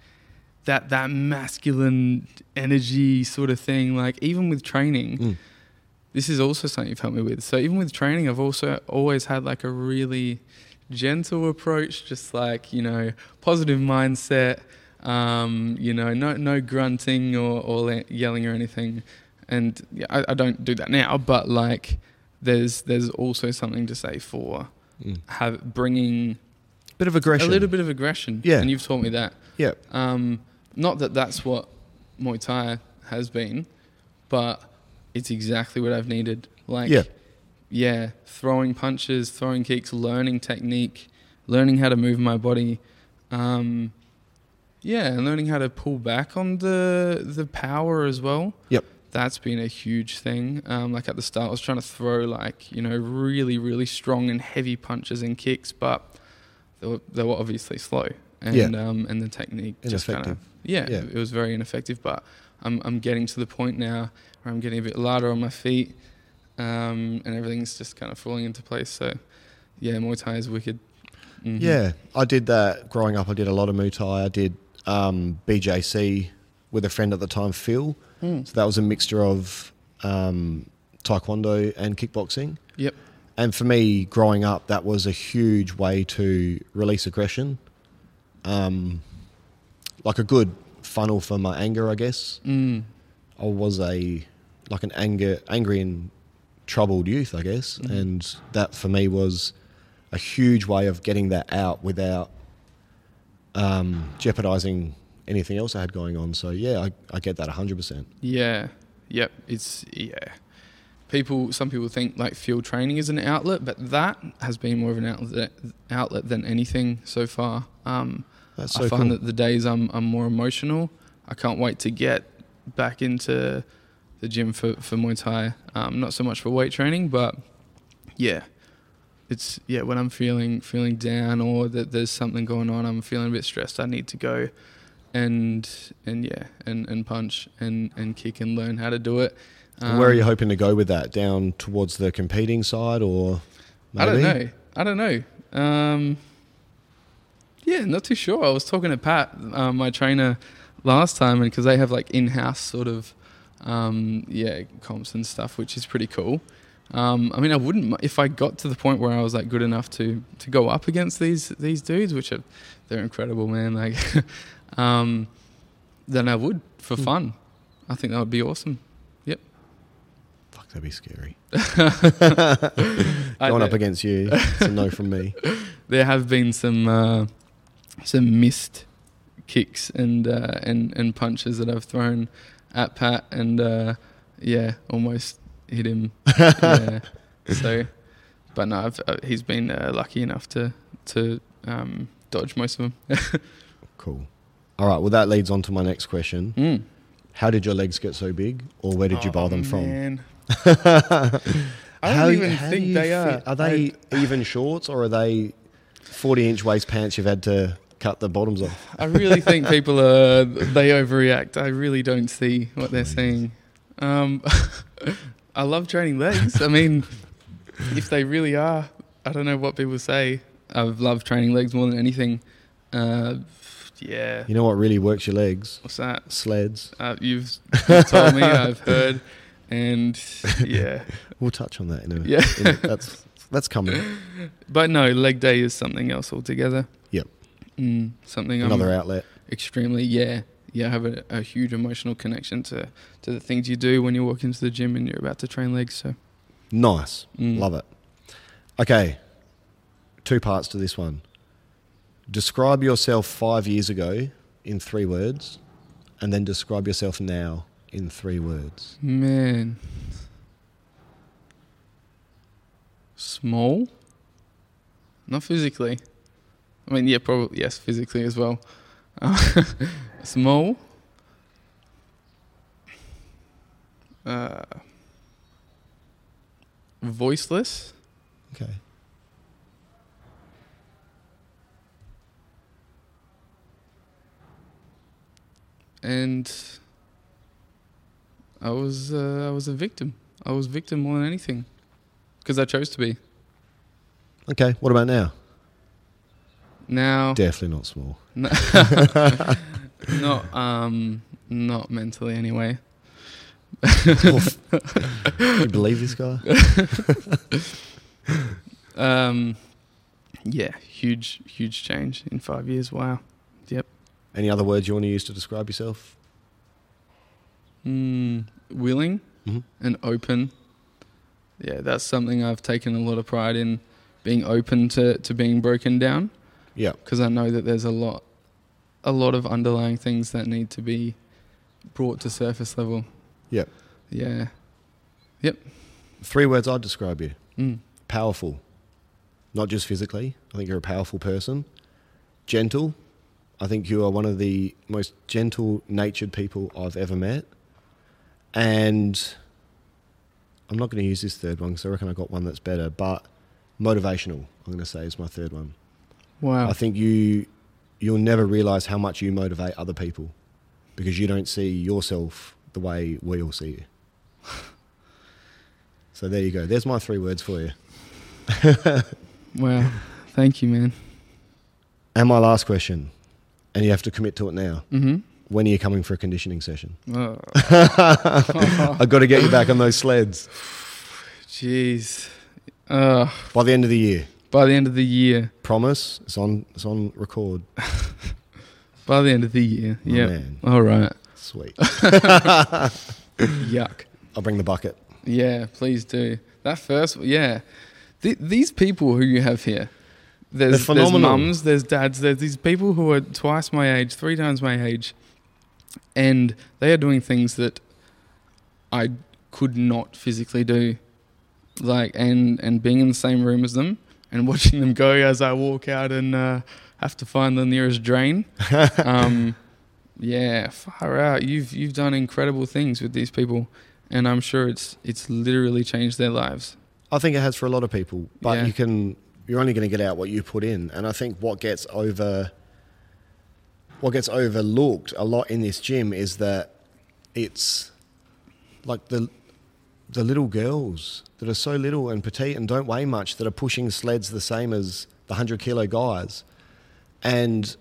that that masculine energy sort of thing. Like even with training, Mm. this is also something you've helped me with. So even with training, I've also always had like a really gentle approach, just like you know, positive mindset. Um, you know, no no grunting or, or yelling or anything. And yeah, I, I don't do that now, but like, there's there's also something to say for Mm. have bringing Bit of aggression. a little bit of aggression. Yeah. and you've taught me that. Yeah. Um, not that that's what Muay Thai has been, but it's exactly what I've needed. Like, Yeah. yeah, throwing punches, throwing kicks, learning technique, learning how to move my body. Um, yeah, and learning how to pull back on the the power as well. Yep. That's been a huge thing. Um, like at the start, I was trying to throw like you know really really strong and heavy punches and kicks, but they were, they were obviously slow and Yeah. um, and the technique just kind Ineffective. of yeah, Yeah. it was very ineffective. But I'm I'm getting to the point now where I'm getting a bit lighter on my feet, um, and everything's just kind of falling into place. So yeah, Muay Thai is wicked. Mhm. Yeah, I did that growing up. I did a lot of Muay Thai. I did um, BJC with a friend at the time, Phil. Mm. So that was a mixture of um, Taekwondo and kickboxing. Yep. And for me, growing up, that was a huge way to release aggression. Um, like a good funnel for my anger, I guess. Mm. I was a like an anger, angry and troubled youth, I guess, Mhm. and that for me was a huge way of getting that out without um, jeopardizing anything else I had going on. So yeah, I, I get that hundred percent. Yeah. Yep. It's yeah. People. Some people think like field training is an outlet, but that has been more of an outlet outlet than anything so far. Um, That's I find cool. that the days I'm I'm more emotional. I can't wait to get back into the gym for for Muay Thai. Um, not so much for weight training, but yeah, it's yeah when I'm feeling feeling down or that there's something going on, I'm feeling a bit stressed. I need to go and and yeah and and punch and and kick and learn how to do it. And Where are Um, you hoping to go with that? Down towards the competing side, or I don't know. I don't know. Um, yeah, not too sure. I was talking to Pat, um, my trainer, last time, and because they have like in-house sort of, um, yeah, comps and stuff, which is pretty cool. Um, I mean, I wouldn't if I got to the point where I was like good enough to to go up against these these dudes, which are they're incredible, man. Like, um, then I would for Hmm. fun. I think that would be awesome. Yep. Fuck, that'd be scary. Going up against you, it's a no from me. there have been some uh, some missed kicks and uh, and and punches that I've thrown at Pat, and uh, yeah, almost hit him. yeah. So, but no, I've, uh, he's been uh, lucky enough to to um, dodge most of them. Cool. All right. Well, that leads on to my next question. Mm. How did your legs get so big, or where did you buy Oh, them from? man. I don't How- even how think they fit- are. Are they even shorts, or are they forty-inch waist pants you've had to cut the bottoms off? I really think people are they overreact. I really don't see what they're Please. seeing. Um, I love training legs. I mean, if they really are, I don't know what people say. I've loved training legs more than anything. Uh, Yeah. You know what really works your legs? What's that? Sleds. Uh, you've, you've told me. I've heard, and yeah. We'll touch on that in a. Yeah. in a- that's that's coming. But no, leg day is something else altogether. Yep. Mm, something I'm Another outlet. extremely yeah yeah. I have a, a huge emotional connection to to the things you do when you walk into the gym and you're about to train legs. So Nice. mm. Love it. Okay. Two parts to this one. Describe yourself five years ago in three words, and then describe yourself now in three words. Man. Small? Not physically. I mean, yeah, probably, yes, physically as well. Uh, small? Uh, voiceless? Okay. And I was, uh, I was a victim. I was victim more than anything. Because I chose to be. Okay. What about now? Now, Definitely not small. No, not um, not mentally anyway. you believe this guy? Um, yeah, huge, huge change in five years. Wow. Any other words you want to use to describe yourself? Mm, willing Mhm. and open. Yeah, that's something I've taken a lot of pride in, being open to to being broken down. Yeah. because I know that there's a lot, a lot of underlying things that need to be brought to surface level. Yep. Yeah. Yep. Three words I'd describe you. Mm. Powerful. Not just physically. I think you're a powerful person. Gentle. I think you are one of the most gentle natured people I've ever met. And I'm not going to use this third one because I reckon I got one that's better, but motivational, I'm going to say is my third one. Wow. I think you you'll never realize how much you motivate other people because you don't see yourself the way we all see you. so there you go. There's my three words for you. wow. Thank you, man. And my last question, and you have to commit to it now. Mm-hmm. When are you coming for a conditioning session? Oh, I've got to get you back on those sleds jeez. Uh, by the end of the year. by the end of the year. Promise. It's on. It's on record. By the end of the year. Yeah. man. All right. Sweet. Yuck. I'll bring the bucket. Yeah, please do. That first, yeah. Th- these people who you have here, there's, there's mums, there's dads, there's these people who are twice my age, three times my age, and they are doing things that I could not physically do. Like, and, and being in the same room as them and watching them go as I walk out and uh, have to find the nearest drain. um, yeah, far out. You've you've done incredible things with these people, and I'm sure it's it's literally changed their lives. I think it has for a lot of people, but Yeah. you can you're only going to get out what you put in, and I think what gets over what gets overlooked a lot in this gym is that it's like the the little girls that are so little and petite and don't weigh much that are pushing sleds the same as the 100 kilo guys. And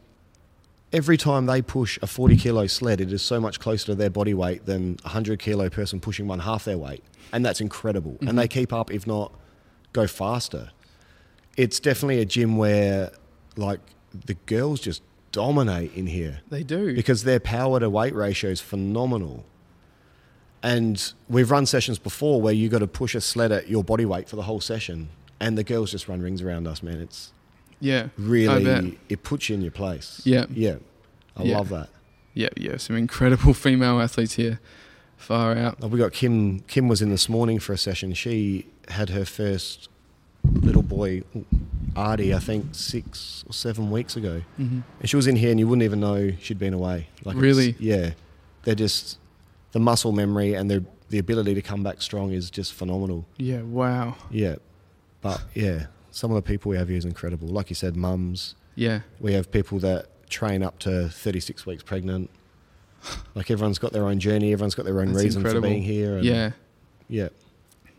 every time they push a 40 kilo sled it is so much closer to their body weight than a 100 kilo person pushing one half their weight. And that's incredible. And mm-hmm. they keep up if not go faster it's definitely a gym where like the girls just dominate in here They do. because their power to weight ratio is phenomenal. And we've run sessions before where you got to push a sled at your body weight for the whole session, and the girls just run rings around us, man. It's yeah. Really it puts you in your place. Yeah. yeah, I Yeah. love that. Yeah, yeah. Some incredible female athletes here. Far out. Uh, We got Kim. Kim was in this morning for a session. She had her first little boy, Artie, I think six or seven weeks ago, hmm and she was in here, and you wouldn't even know she'd been away. it's- Really? Yeah, they're just the muscle memory and the the ability to come back strong is just phenomenal. Yeah. Wow. Yeah, but yeah, some of the people we have here is incredible. Like you said, mums. Yeah. We have people that train up to 36 weeks pregnant. Like everyone's got their own journey, everyone's got their own That's reason incredible. for being here. And Yeah. yeah,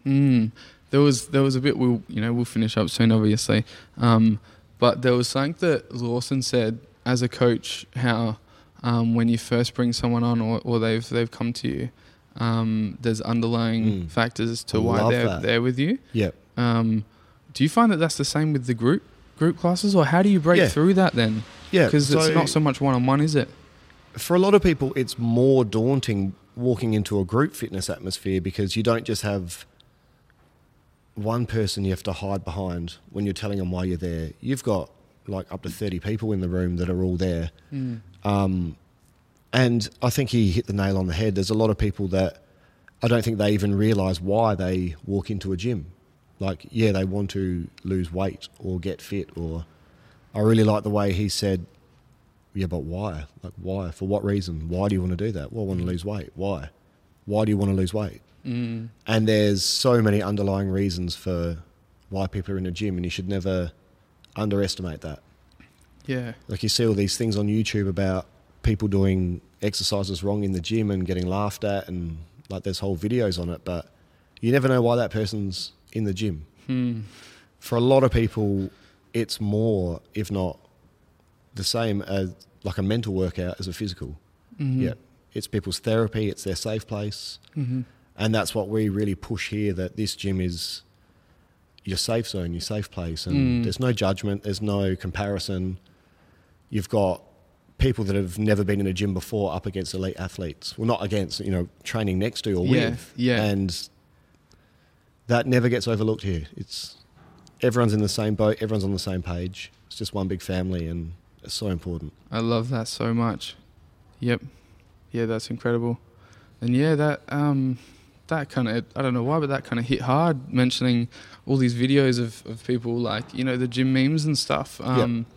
Mm. There was there was a bit we'll you know we'll finish up soon obviously, um, but there was something that Lawson said as a coach how um, when you first bring someone on or, or they've they've come to you, um, there's underlying Mm. factors to I why they're that. there with you. Yep. Um, do you find that that's the same with the group group classes, or how do you break Yeah. through that then? Yeah. Because it's not so much one on one, is it? for a lot of people, it's more daunting walking into a group fitness atmosphere because you don't just have one person you have to hide behind when you're telling them why you're there. You've got like up to 30 people in the room that are all there. Um, and I think he hit the nail on the head. There's a lot of people that I don't think they even realize why they walk into a gym. Like, yeah, they want to lose weight or get fit, or I really like the way he said, yeah, but why? Like, why? For what reason? Why do you want to do that? Well, I want to lose weight. Why? Why do you want to lose weight? Mm. And there's so many underlying reasons for why people are in a gym, and you should never underestimate that. Yeah. Like you see all these things on YouTube about people doing exercises wrong in the gym and getting laughed at, and like there's whole videos on it, but you never know why that person's in the gym. Hmm. For a lot of people, it's more, if not the same as like a mental workout as a physical. Mhm. Yeah, it's people's therapy, it's their safe place, Mhm. And that's what we really push here. That this gym is your safe zone, your safe place, and Mm. there's no judgment, there's no comparison. You've got people that have never been in a gym before up against elite athletes. Well, not against, you know, training next to or Yeah, with. yeah. And that never gets overlooked here. It's everyone's in the same boat, everyone's on the same page. It's just one big family, and it's so important. I love that so much. Yep. Yeah, that's incredible. And yeah, that um that kind of I don't know why, but that kind of hit hard mentioning all these videos of, of people like, you know, the gym memes and stuff. Um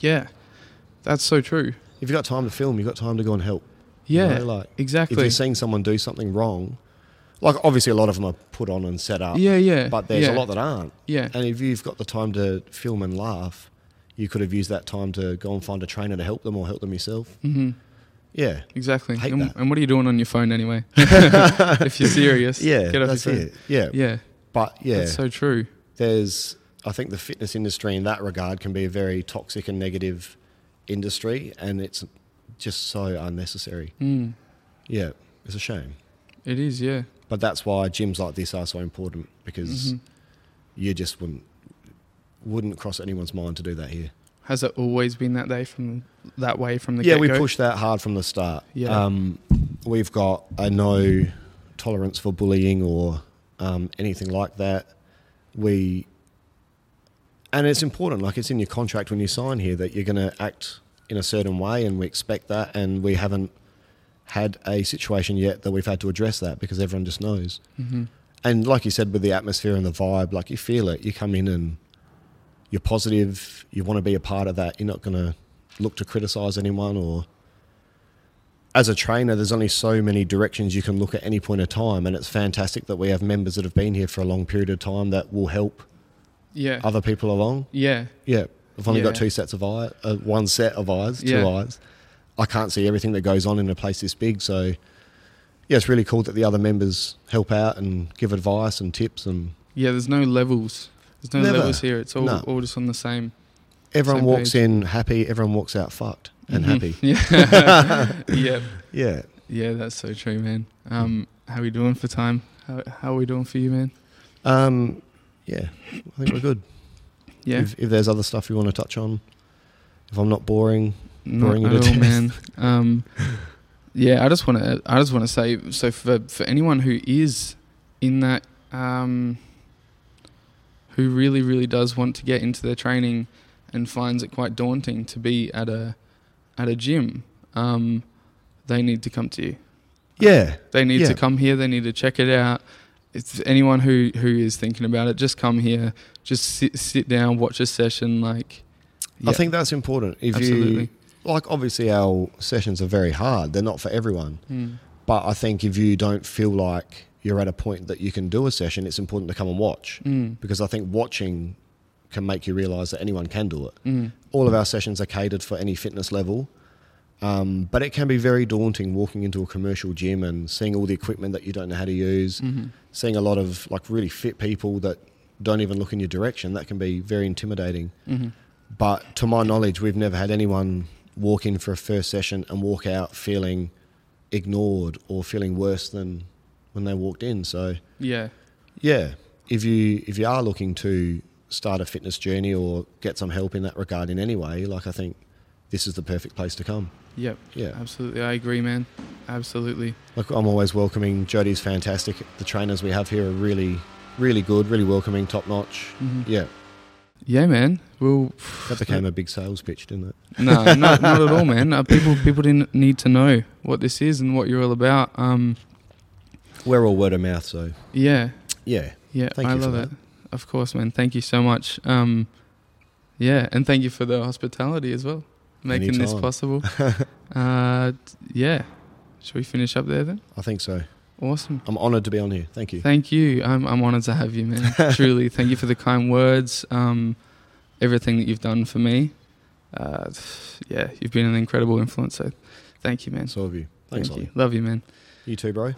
yeah. That's so true. If you've got time to film, you've got time to go and help. Yeah. You know, like exactly. if you're seeing someone do something wrong, like obviously a lot of them are put on and set up, yeah, yeah. but there's yeah, a lot that aren't. Yeah. And if you've got the time to film and laugh, you could have used that time to go and find a trainer to help them or help them yourself. Mhm. Yeah. Exactly. Hate And, that. and what are you doing on your phone anyway? if you're serious. Yeah, Get off that's your phone. it. Yeah. Yeah. But yeah, That's so true. there's I think the fitness industry in that regard can be a very toxic and negative industry and it's just so unnecessary. Mm. Yeah, it's a shame. It is, yeah. But that's why gyms like this are so important because Mhm. you just wouldn't wouldn't cross anyone's mind to do that here. Has it always been that day from that way from the yeah, we get-go? push that hard from the start. Yeah. Um, we've got a no tolerance for bullying or um, anything like that. We and it's important, like it's in your contract when you sign here that you're going to act in a certain way, and we expect that. And we haven't had a situation yet that we've had to address that because everyone just knows. Mhm. And like you said, with the atmosphere and the vibe, like you feel it. You come in and you're positive. You want to be a part of that. You're not going to look to criticize anyone or. As a trainer, there's only so many directions you can look at any point of time, and it's fantastic that we have members that have been here for a long period of time that will help Yeah. other people along. yeah. Yeah, I've only got two sets of eyes, uh, one set of eyes, two Yeah. eyes. I can't see everything that goes on in a place this big, so yeah, it's really cool that the other members help out and give advice and tips, and Yeah, there's no levels. There's no Never. levels here. It's all, No. all just on the same. everyone Same walks page. in happy, everyone walks out fucked and Mhm. happy. Yeah. yeah. Yeah, Yeah, that's so true, man. Um, how are we doing for time? How, how are we doing for you, man? um, yeah, I think we're good. Yeah. If, if there's other stuff you want to touch on, if I'm not boring, Not boring you at to all, death. man. Um, yeah, I just want to. I just want to say. So for for anyone who is in that, um, who really really does want to get into their training, and finds it quite daunting to be at a at a gym, um, they need to come to you. yeah, They need Yeah. to come here. They need to check it out. It's anyone who who is thinking about it, just come here. Just sit sit down, watch a session. Like, I think that's important. If Absolutely. you like, obviously our sessions are very hard; they're not for everyone. Mm. But I think if you don't feel like you're at a point that you can do a session, it's important to come and watch Mm. because I think watching can make you realize that anyone can do it. Mm. All of our sessions are catered for any fitness level, um, but it can be very daunting walking into a commercial gym and seeing all the equipment that you don't know how to use, Mhm. seeing a lot of like really fit people that don't even look in your direction. That can be very intimidating. Mhm. but to my knowledge, we've never had anyone walk in for a first session and walk out feeling ignored or feeling worse than when they walked in. So Yeah. yeah, if you if you are looking to start a fitness journey or get some help in that regard in any way, like I think this is the perfect place to come. Yep. Yeah. Absolutely. I agree, man. Absolutely. Like I'm always welcoming. Jody's fantastic. The trainers we have here are really, really good, really welcoming, top notch. Mhm. Yeah, Yeah, man. Well, that became a big sales pitch, didn't it? no, not, not at all, man. Uh, people people didn't need to know what this is and what you're all about. Um, We're all word of mouth, so yeah, yeah. yeah, Thank I you for love that. it. Of course, man. Thank you so much. Um, yeah, and thank you for the hospitality as well, making this possible. uh, yeah. Should we finish up there then? I think so. Awesome. I'm honoured to be on here. Thank you. Thank you. I'm I'm honoured to have you, man. Truly, thank you for the kind words. Um, everything that you've done for me. Uh, yeah, you've been an incredible influence. So, thank you, man. So have you. Thanks, thank you. Love you, man. You too, bro.